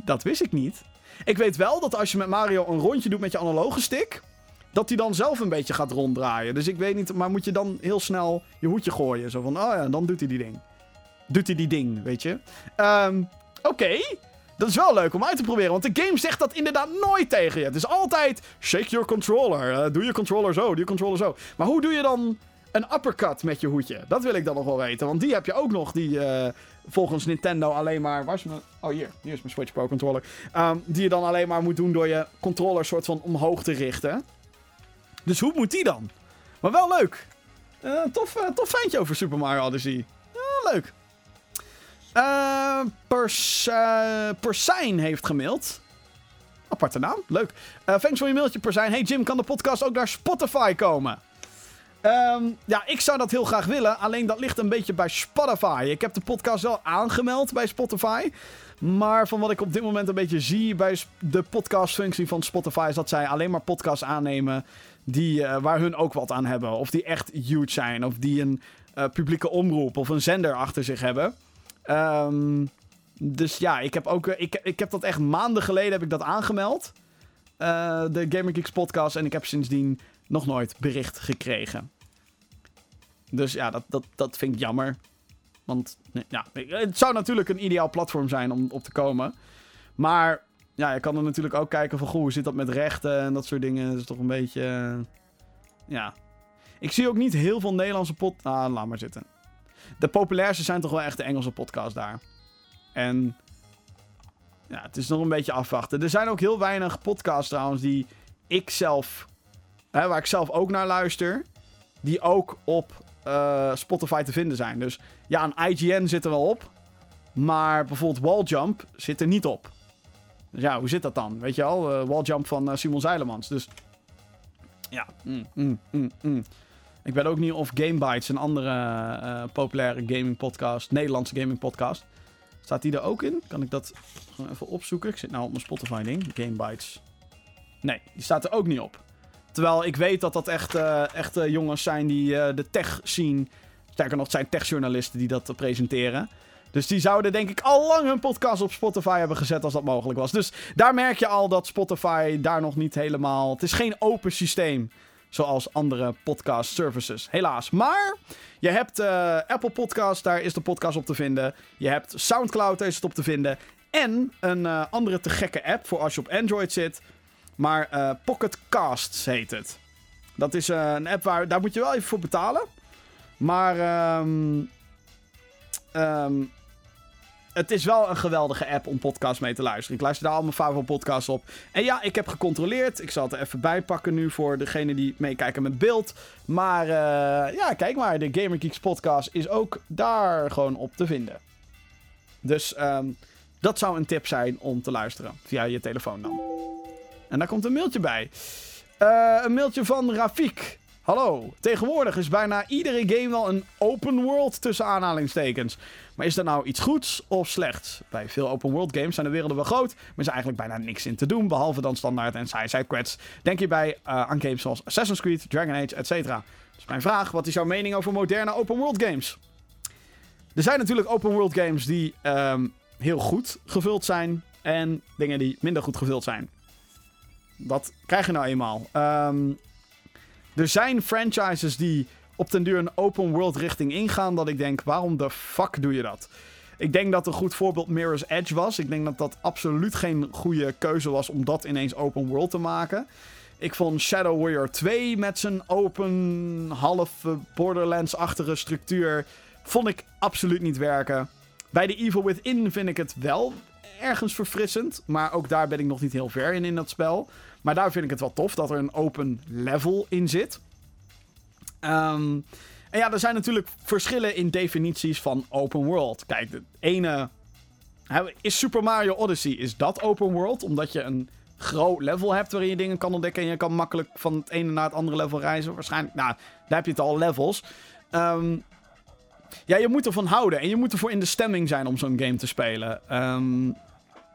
Dat wist ik niet. Ik weet wel dat als je met Mario een rondje doet met je analoge stick, dat hij dan zelf een beetje gaat ronddraaien. Dus ik weet niet, maar moet je dan heel snel je hoedje gooien. Zo van, oh ja, dan doet hij die ding. Doet hij die ding, weet je. Um, Oké. Dat is wel leuk om uit te proberen, want de game zegt dat inderdaad nooit tegen je. Het is altijd shake your controller. Doe je controller zo, doe je controller zo. Maar hoe doe je dan een uppercut met je hoedje? Dat wil ik dan nog wel weten, want die heb je ook nog, die uh, volgens Nintendo alleen maar... Oh, hier. Hier is mijn Switch Pro controller. Um, die je dan alleen maar moet doen door je controller soort van omhoog te richten. Dus hoe moet die dan? Maar wel leuk. Uh, tof, uh, tof feintje over Super Mario Odyssey. Ja, leuk. Pers, Persijn heeft gemaild. Aparte naam, leuk. Thanks voor je mailtje, Persijn. Hey Jim, kan de podcast ook naar Spotify komen? Um, ja, ik zou dat heel graag willen. Alleen dat ligt een beetje bij Spotify. Ik heb de podcast wel aangemeld bij Spotify. Maar van wat ik op dit moment een beetje zie bij de podcastfunctie van Spotify... is dat zij alleen maar podcasts aannemen die, uh, waar hun ook wat aan hebben. Of die echt huge zijn. Of die een uh, publieke omroep of een zender achter zich hebben. Um, dus ja, ik heb, ook, ik, ik heb dat echt maanden geleden heb ik dat aangemeld. De Gamer Geeks podcast. En ik heb sindsdien nog nooit bericht gekregen. Dus ja, dat, dat, dat vind ik jammer. Want ja, het zou natuurlijk een ideaal platform zijn om op te komen. Maar ja, je kan er natuurlijk ook kijken van... Goh, hoe zit dat met rechten en dat soort dingen. Dat is toch een beetje... Uh, ja. Ik zie ook niet heel veel Nederlandse pot... Ah, laat maar zitten. De populairste zijn toch wel echt de Engelse podcasts daar. En... Ja, het is nog een beetje afwachten. Er zijn ook heel weinig podcasts trouwens die ik zelf... Hè, waar ik zelf ook naar luister. Die ook op uh, Spotify te vinden zijn. Dus ja, een IGN zit er wel op. Maar bijvoorbeeld Walljump zit er niet op. Dus ja, hoe zit dat dan? Weet je al, uh, Walljump van uh, Simon Zeilemans. Dus ja, mm, mm, mm, Ik weet ook niet of Gamebytes, een andere eh, populaire gaming podcast, Nederlandse gaming podcast, staat die er ook in? Kan ik dat gewoon even opzoeken? Ik zit nou op mijn Spotify ding, Gamebytes. Nee, die staat er ook niet op. Terwijl ik weet dat dat echt, eh, echt eh, jongens zijn die eh, de tech zien. Sterker nog, het zijn techjournalisten die dat presenteren. Dus die zouden denk ik al lang hun podcast op Spotify hebben gezet als dat mogelijk was. Dus daar merk je al dat Spotify daar nog niet helemaal... Het is geen open systeem zoals andere podcast services, helaas. Maar je hebt eh, Apple Podcast, daar is de podcast op te vinden. Je hebt Soundcloud, daar is het op te vinden. En een eh, andere te gekke app voor als je op Android zit. Maar eh, Pocket Casts heet het. Dat is een app waar, daar moet je wel even voor betalen. Maar ehm, ehm, het is wel een geweldige app om podcasts mee te luisteren. Ik luister daar al mijn favoriete podcasts op. En ja, ik heb gecontroleerd. Ik zal het er even bij pakken nu voor degene die meekijken met beeld. Maar eh, ja, kijk maar. De Gamer Geeks podcast is ook daar gewoon op te vinden. Dus ehm, dat zou een tip zijn om te luisteren. Via je telefoon dan. En daar komt een mailtje bij. Eh, een mailtje van Rafik. Hallo. Tegenwoordig is bijna iedere game wel een open world tussen aanhalingstekens. Maar is dat nou iets goeds of slechts? Bij veel open world games zijn de werelden wel groot, maar is eigenlijk bijna niks in te doen, behalve dan standaard en side side quests. Denk hierbij uh, aan games zoals Assassin's Creed, Dragon Age, etc. Dus mijn vraag, wat is jouw mening over moderne open world games? Er zijn natuurlijk open world games die ehm, heel goed gevuld zijn en dingen die minder goed gevuld zijn. Dat krijg je nou eenmaal. Ehm, er zijn franchises die op den duur een open world richting ingaan. Dat ik denk, waarom de fuck doe je dat? Ik denk dat een goed voorbeeld Mirror's Edge was. Ik denk dat dat absoluut geen goede keuze was om dat ineens open world te maken. Ik vond Shadow Warrior 2 met zijn open, half Borderlands-achtige structuur. Vond ik absoluut niet werken. Bij The Evil Within vind ik het wel ergens verfrissend. Maar ook daar ben ik nog niet heel ver in in dat spel. Maar daar vind ik het wel tof dat er een open level in zit. Ehm, en ja, er zijn natuurlijk verschillen in definities van open world. Kijk, de ene... Is Super Mario Odyssey, is dat open world? Omdat je een groot level hebt waarin je dingen kan ontdekken... en je kan makkelijk van het ene naar het andere level reizen. Waarschijnlijk, nou, daar heb je het al, levels. Ehm, ja, je moet ervan houden. En je moet ervoor in de stemming zijn om zo'n game te spelen. Ehm,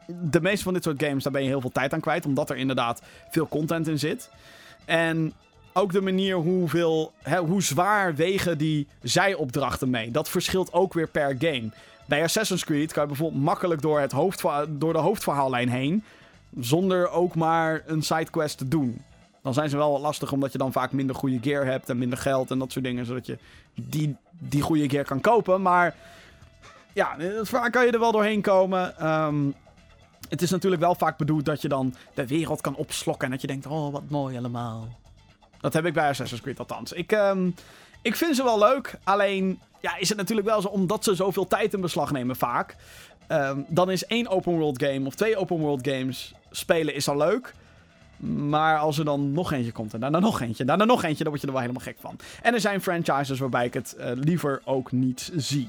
de meeste van dit soort games, daar ben je heel veel tijd aan kwijt. Omdat er inderdaad veel content in zit. En ook de manier hoeveel, hè, hoe zwaar wegen die zijopdrachten mee. Dat verschilt ook weer per game. Bij Assassin's Creed kan je bijvoorbeeld makkelijk door, het hoofdverha- door de hoofdverhaallijn heen. Zonder ook maar een sidequest te doen. Dan zijn ze wel wat lastig, omdat je dan vaak minder goede gear hebt en minder geld en dat soort dingen. Zodat je die, die goede gear kan kopen. Maar ja, vaak kan je er wel doorheen komen. Ehm, het is natuurlijk wel vaak bedoeld dat je dan de wereld kan opslokken. En dat je denkt, oh wat mooi allemaal. Dat heb ik bij Assassin's Creed althans. Ik, ehm, ik vind ze wel leuk. Alleen ja, is het natuurlijk wel zo, omdat ze zoveel tijd in beslag nemen vaak. ehm, dan is één open world game of twee open world games spelen is al leuk. Maar als er dan nog eentje komt en daarna nog eentje, en daarna nog eentje, dan word je er wel helemaal gek van. En er zijn franchises waarbij ik het eh, liever ook niet zie.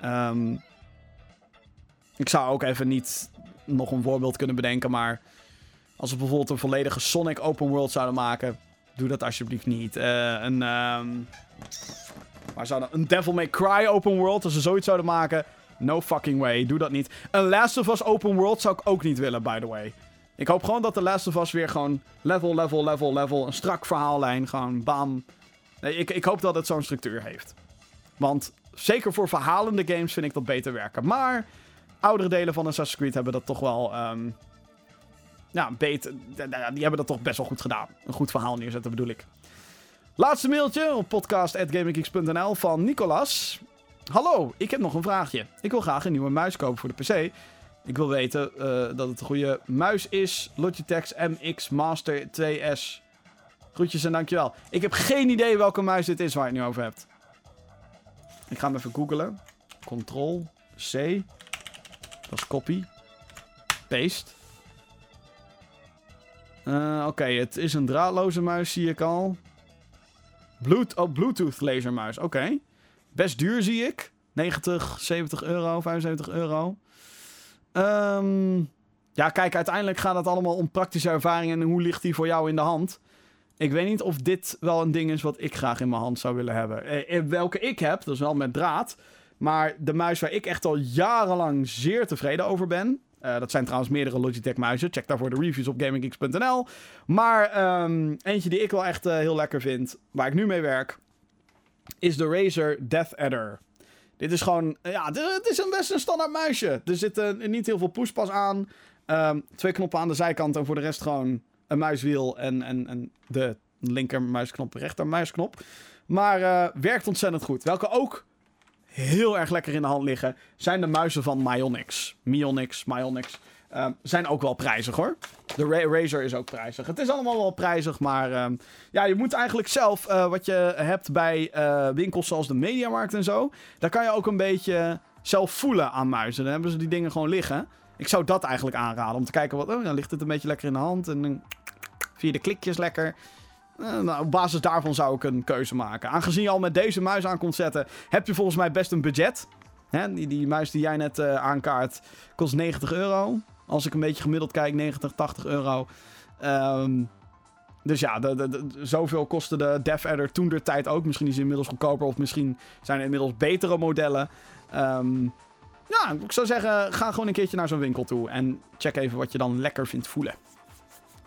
Ehm, ik zou ook even niet nog een voorbeeld kunnen bedenken, maar als we bijvoorbeeld een volledige Sonic open world zouden maken, doe dat alsjeblieft niet. Eh, een, ehm, waar zou dat, een Devil May Cry open world, als ze zoiets zouden maken, no fucking way, doe dat niet. Een Last of Us open world zou ik ook niet willen, by the way. Ik hoop gewoon dat de Last of Us weer gewoon level, level, level, level, een strak verhaallijn, gewoon bam. Nee, ik, ik hoop dat het zo'n structuur heeft. Want zeker voor verhalende games vind ik dat beter werken. Maar oudere delen van Assassin's Creed hebben dat toch wel. ehm ja, beter. Die hebben dat toch best wel goed gedaan. Een goed verhaal neerzetten, bedoel ik. Laatste mailtje op podcast.gaminggeeks.nl van Nicolas. Hallo, ik heb nog een vraagje. Ik wil graag een nieuwe muis kopen voor de PC. Ik wil weten eh, dat het een goede muis is. Logitech MX Master 2S. Groetjes en dankjewel. Ik heb geen idee welke muis dit is waar je het nu over hebt. Ik ga hem even googlen. Ctrl C. Dat is copy. Paste. Eh, Oké, het is een draadloze muis, zie ik al. Oh, Bluetooth lasermuis. Oké. Best duur, zie ik. 90, 70 euro, 75 euro. Ehm, ja, kijk, uiteindelijk gaat het allemaal om praktische ervaringen en hoe ligt die voor jou in de hand. ik weet niet of dit wel een ding is wat ik graag in mijn hand zou willen hebben. Eh, eh, welke ik heb, dat is wel met draad. Maar de muis waar ik echt al jarenlang zeer tevreden over ben. Eh, dat zijn trouwens meerdere Logitech muizen. Check daarvoor de reviews op gaminggeeks.nl. Maar ehm, eentje die ik wel echt eh, heel lekker vind, waar ik nu mee werk, is de Razer Death Adder. Dit is gewoon, ja, het is een best een standaard muisje. Er zit eh, niet heel veel pushpas aan. Ehm, twee knoppen aan de zijkant en voor de rest gewoon een muiswiel en, en, en de linker muisknop, rechter muisknop. Maar eh, werkt ontzettend goed. Welke ook heel erg lekker in de hand liggen, zijn de muizen van Myonix. Myonix, Myonix. Ehm, zijn ook wel prijzig hoor. De Ra- Razer is ook prijzig. Het is allemaal wel prijzig, maar ehm, ja, je moet eigenlijk zelf eh, wat je hebt bij eh, winkels zoals de Mediamarkt en zo. Daar kan je ook een beetje zelf voelen aan muizen. Dan hebben ze die dingen gewoon liggen. Ik zou dat eigenlijk aanraden om te kijken wat. Oh, dan ligt het een beetje lekker in de hand en dan via de klikjes lekker. Eh, nou, op basis daarvan zou ik een keuze maken. Aangezien je al met deze muis aan kon zetten, heb je volgens mij best een budget. Hè, die, muis die jij net eh, aankaart kost 90 euro. Als ik een beetje gemiddeld kijk, 90, 80 euro. Ehm, dus ja, zoveel kostte de Death Adder toen de tijd ook. Misschien is hij inmiddels goedkoper of misschien zijn er inmiddels betere modellen. Ehm, ja, ik zou zeggen, ga gewoon een keertje naar zo'n winkel toe en check even wat je dan lekker vindt voelen.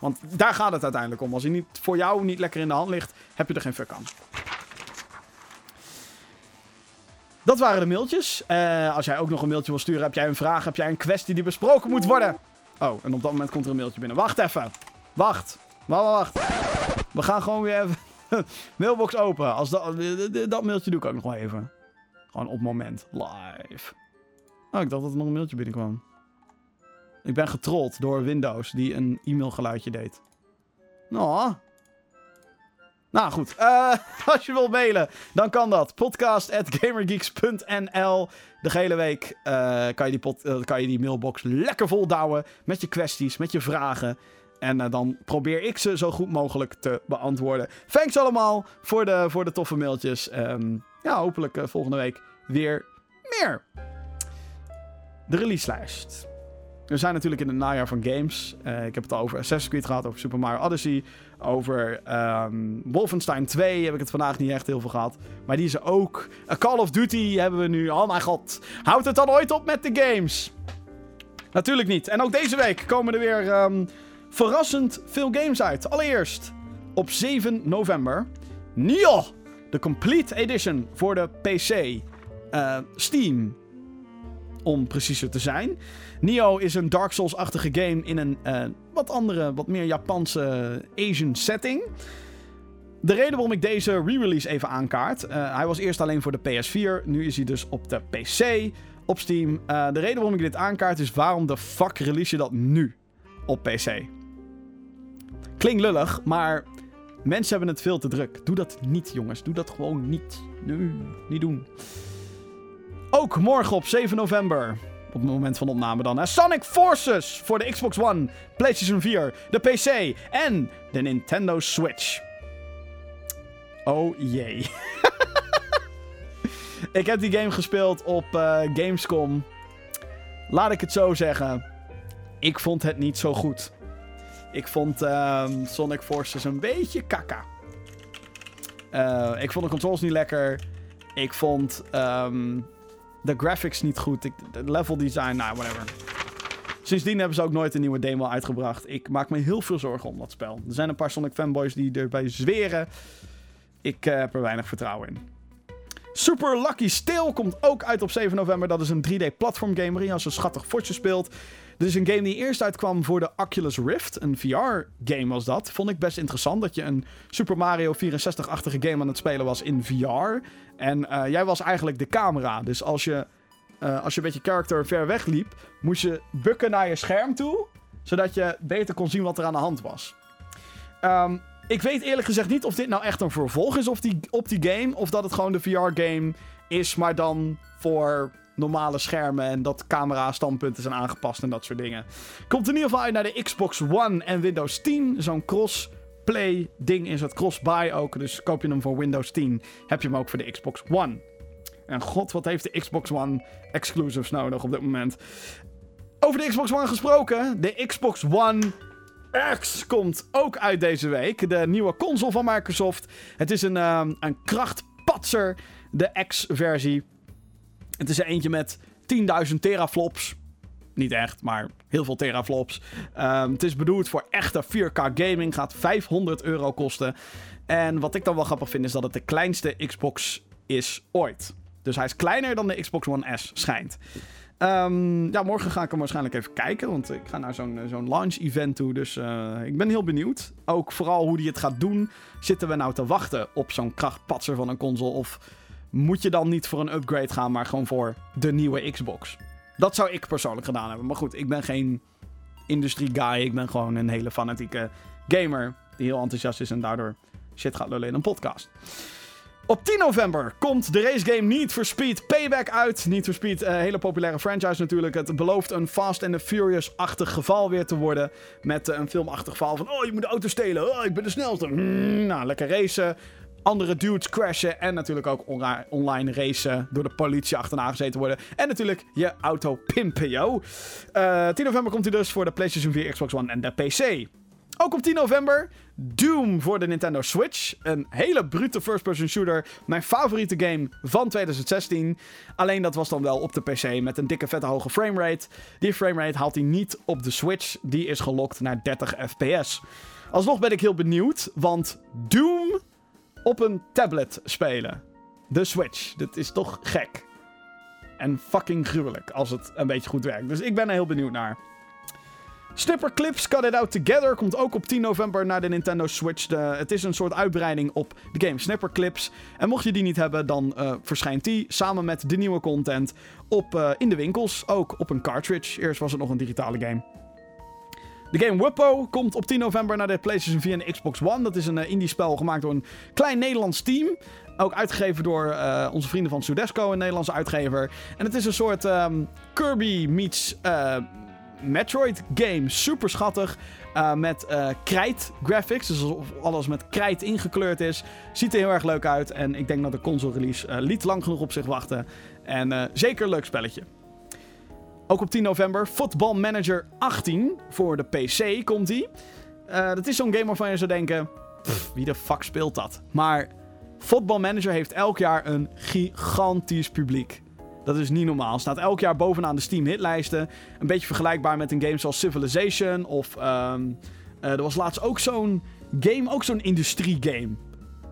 Want daar gaat het uiteindelijk om. Als hij niet, voor jou niet lekker in de hand ligt, heb je er geen fuck aan. Dat waren de mailtjes. Eh, als jij ook nog een mailtje wil sturen, heb jij een vraag, heb jij een kwestie die besproken moet worden. Oh, en op dat moment komt er een mailtje binnen. Wacht even. Wacht. Wacht, wacht. We gaan gewoon weer even mailbox open. Als dat, dat mailtje doe ik ook nog wel even. Gewoon op moment. Live. Oh, ik dacht dat er nog een mailtje binnenkwam. Ik ben getrold door Windows die een e-mailgeluidje deed. Nou. Nou goed, Eh, als je wilt mailen, dan kan dat. Podcast.gamergeeks.nl De hele week eh, kan, je die eh, kan je die mailbox lekker voldouwen met je kwesties, met je vragen. En dan probeer ik ze zo goed mogelijk te beantwoorden. Thanks allemaal voor de, voor de toffe mailtjes. Ehm, ja, hopelijk volgende week weer meer. De releaselijst. We zijn natuurlijk in het najaar van games. Eh, ik heb het al over Assassin's Creed gehad, over Super Mario Odyssey. Over ehm, Wolfenstein 2 heb ik het vandaag niet echt heel veel gehad. Maar die is ook. Call of Duty hebben we nu. Oh mijn god. Houdt het dan ooit op met de games? Natuurlijk niet. En ook deze week komen er weer ehm, verrassend veel games uit. Allereerst op 7 november. Nioh! De Complete Edition voor de PC. eh, Steam. Om preciezer te zijn. Nioh is een Dark Souls-achtige game in een eh, wat andere, wat meer Japanse Asian setting. De reden waarom ik deze re-release even aankaart. eh, hij was eerst alleen voor de PS4. Nu is hij dus op de PC. Op Steam. Eh, de reden waarom ik dit aankaart is waarom de fuck release je dat nu op PC? Klinkt lullig, maar mensen hebben het veel te druk. Doe dat niet, jongens. Doe dat gewoon niet. Nee, niet doen. Ook morgen op 7 november. Op het moment van opname dan. Sonic Forces voor de Xbox One, PlayStation 4, de PC en de Nintendo Switch. Oh jee. ik heb die game gespeeld op eh, Gamescom. Laat ik het zo zeggen. Ik vond het niet zo goed. Ik vond ehm, Sonic Forces een beetje kaka. Eh, ik vond de controls niet lekker. Ik vond ehm, de graphics niet goed. Ik, de level design, nou, whatever. Sindsdien hebben ze ook nooit een nieuwe demo uitgebracht. Ik maak me heel veel zorgen om dat spel. Er zijn een paar Sonic fanboys die erbij zweren. Ik eh, heb er weinig vertrouwen in. Super Lucky Steel komt ook uit op 7 november. Dat is een 3D-platform game waarin je als een schattig fortje speelt. Dit is een game die eerst uitkwam voor de Oculus Rift. Een VR-game was dat. Vond ik best interessant dat je een Super Mario 64-achtige game aan het spelen was in VR. En eh, jij was eigenlijk de camera. Dus als je, eh, als je met je character ver weg liep, moest je bukken naar je scherm toe. Zodat je beter kon zien wat er aan de hand was. Ehm, ik weet eerlijk gezegd niet of dit nou echt een vervolg is op die, op die game. Of dat het gewoon de VR-game is, maar dan voor normale schermen. En dat camera-standpunten zijn aangepast en dat soort dingen. Komt in ieder geval uit naar de Xbox One en Windows 10. Zo'n cross-play ding is het cross-buy ook. Dus koop je hem voor Windows 10, heb je hem ook voor de Xbox One. En god, wat heeft de Xbox One exclusives nodig op dit moment. Over de Xbox One gesproken. De Xbox One X komt ook uit deze week. De nieuwe console van Microsoft. Het is een, um, een krachtpatser, de X-versie. Het is er eentje met 10.000 teraflops. Niet echt, maar heel veel teraflops. Um, het is bedoeld voor echte 4K gaming. Gaat 500 euro kosten. En wat ik dan wel grappig vind, is dat het de kleinste Xbox is ooit. Dus hij is kleiner dan de Xbox One S schijnt. Um, ja, morgen ga ik hem waarschijnlijk even kijken. Want ik ga naar zo'n zo'n launch event toe. Dus uh, ik ben heel benieuwd. Ook vooral hoe hij het gaat doen. Zitten we nou te wachten op zo'n krachtpatser van een console? Of moet je dan niet voor een upgrade gaan, maar gewoon voor de nieuwe Xbox? Dat zou ik persoonlijk gedaan hebben. Maar goed, ik ben geen industrie guy. Ik ben gewoon een hele fanatieke gamer. Die heel enthousiast is en daardoor shit gaat lullen in een podcast. Op 10 november komt de racegame Need for Speed Payback uit. Need for Speed, een hele populaire franchise natuurlijk. Het belooft een Fast and the Furious-achtig geval weer te worden. Met een filmachtig verhaal van... Oh, je moet de auto stelen. Oh, ik ben de snelste. Mm, nou, lekker racen. Andere dudes crashen. En natuurlijk ook online racen. Door de politie achterna gezeten worden. En natuurlijk je auto pimpen, yo. Uh, 10 november komt hij dus voor de PlayStation 4, Xbox One en de PC. Ook op 10 november Doom voor de Nintendo Switch. Een hele brute first-person shooter. Mijn favoriete game van 2016. Alleen dat was dan wel op de PC met een dikke vette hoge framerate. Die framerate haalt hij niet op de Switch. Die is gelokt naar 30 fps. Alsnog ben ik heel benieuwd, want Doom op een tablet spelen. De Switch. Dit is toch gek. En fucking gruwelijk als het een beetje goed werkt. Dus ik ben er heel benieuwd naar. Snipper Clips Cut It Out Together komt ook op 10 november naar de Nintendo Switch. De, het is een soort uitbreiding op de game Snipper Clips. En mocht je die niet hebben, dan uh, verschijnt die samen met de nieuwe content op, uh, in de winkels. Ook op een cartridge. Eerst was het nog een digitale game. De game Wuppo komt op 10 november naar de PlayStation 4 en Xbox One. Dat is een uh, indie spel gemaakt door een klein Nederlands team. Ook uitgegeven door uh, onze vrienden van Sudesco, een Nederlandse uitgever. En het is een soort um, Kirby meets uh, Metroid game. Super schattig. Met krijt graphics. Dus alsof alles met krijt ingekleurd is. Ziet er heel erg leuk uit. En ik denk dat de console release liet lang genoeg op zich wachten. En zeker een leuk spelletje. Ook op 10 november Football Manager 18 voor de PC komt die. dat is zo'n game waarvan je zou denken: wie de fuck speelt dat? Maar Football Manager heeft elk jaar een gigantisch publiek. Dat is niet normaal. Staat elk jaar bovenaan de Steam hitlijsten. Een beetje vergelijkbaar met een game zoals Civilization. Of um, uh, er was laatst ook zo'n game, ook zo'n industriegame.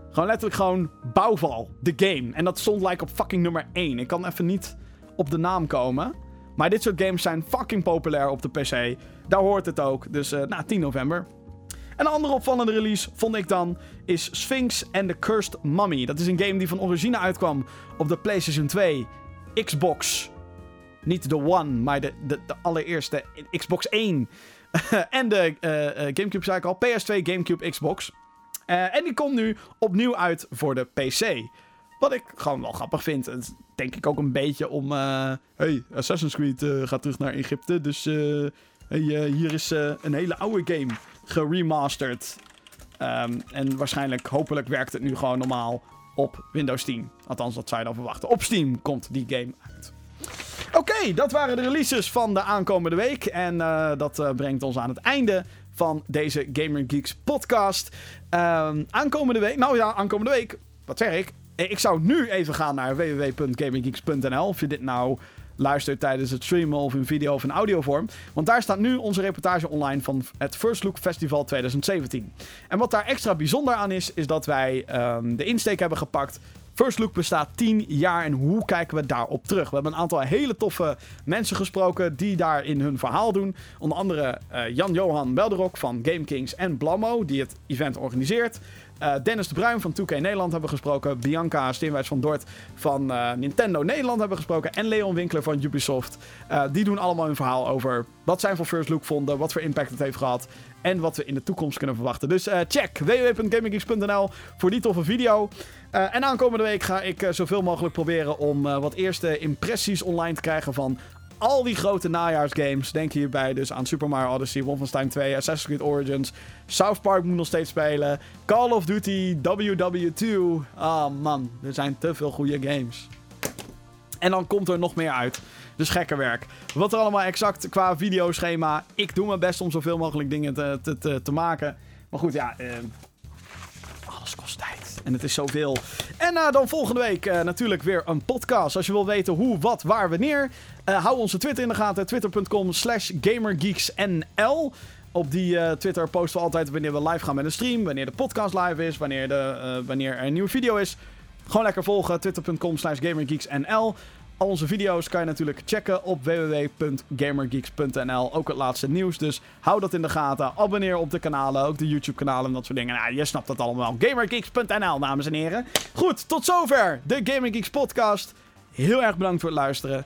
Gewoon letterlijk gewoon bouwval, de game. En dat stond like op fucking nummer 1. Ik kan even niet op de naam komen. Maar dit soort games zijn fucking populair op de PC. Daar hoort het ook. Dus uh, nou, 10 november. Een andere opvallende release, vond ik dan, is Sphinx and the Cursed Mummy. Dat is een game die van origine uitkwam op de PlayStation 2 Xbox. Niet de One, maar de, de, de allereerste Xbox 1. en de uh, uh, Gamecube, zei ik al. PS2, Gamecube, Xbox. En die komt nu opnieuw uit voor de PC. Wat ik gewoon wel grappig vind. Het denk ik ook een beetje om. hey, Assassin's Creed gaat terug naar Egypte. Dus hey, hier is een hele oude game geremasterd. Um, en waarschijnlijk, hopelijk werkt het nu gewoon normaal op Windows 10. Althans, dat zou je dan verwachten. Op Steam komt die game uit. Oké, dat waren de releases van de aankomende week. En uh, dat uh, brengt ons aan het einde van deze Gamer Geeks podcast. Um, aankomende week, nou ja, aankomende week, wat zeg ik? Ik zou nu even gaan naar www.gamergeeks.nl. Of je dit nou luistert tijdens het streamen of in video of in audiovorm. Want daar staat nu onze reportage online van het First Look Festival 2017. En wat daar extra bijzonder aan is, is dat wij um, de insteek hebben gepakt. First Look bestaat 10 jaar en hoe kijken we daarop terug? We hebben een aantal hele toffe mensen gesproken die daar in hun verhaal doen. Onder andere uh, Jan-Johan Belderok van Game Kings en Blammo, die het event organiseert. Uh, Dennis de Bruin van 2K Nederland hebben gesproken. Bianca Steenwijs van Dort van uh, Nintendo Nederland hebben gesproken. En Leon Winkler van Ubisoft. Uh, die doen allemaal hun verhaal over wat zij voor First Look vonden. Wat voor impact het heeft gehad. En wat we in de toekomst kunnen verwachten. Dus check www.gaminggeeks.nl voor die toffe video. en aankomende week ga ik zoveel mogelijk proberen om wat eerste impressies online te krijgen van al die grote najaarsgames. Denk hierbij dus aan Super Mario Odyssey, Wolfenstein 2, Assassin's Creed Origins. South Park moet nog steeds spelen. Call of Duty, WW2. Ah oh man, er zijn te veel goede games. En dan komt er nog meer uit. Dus gekke werk. Wat er allemaal exact qua videoschema. Ik doe mijn best om zoveel mogelijk dingen te, te, te, te maken. Maar goed, ja. eh, alles kost tijd. En het is zoveel. En eh, dan volgende week eh, natuurlijk weer een podcast. Als je wil weten hoe, wat, waar, wanneer. Eh, hou onze Twitter in de gaten. Twitter.com slash gamergeeksnl. Op die eh, Twitter posten we altijd wanneer we live gaan met een stream. Wanneer de podcast live is. Wanneer, de, eh, wanneer er een nieuwe video is. Gewoon lekker volgen. Twitter.com slash gamergeeksnl. Al onze video's kan je natuurlijk checken op www.gamergeeks.nl. Ook het laatste nieuws. Dus hou dat in de gaten. Abonneer op de kanalen. Ook de YouTube kanalen en dat soort dingen. Nou, je snapt dat allemaal. Gamergeeks.nl, dames en heren. Goed, tot zover de Gaming Geeks podcast. Heel erg bedankt voor het luisteren.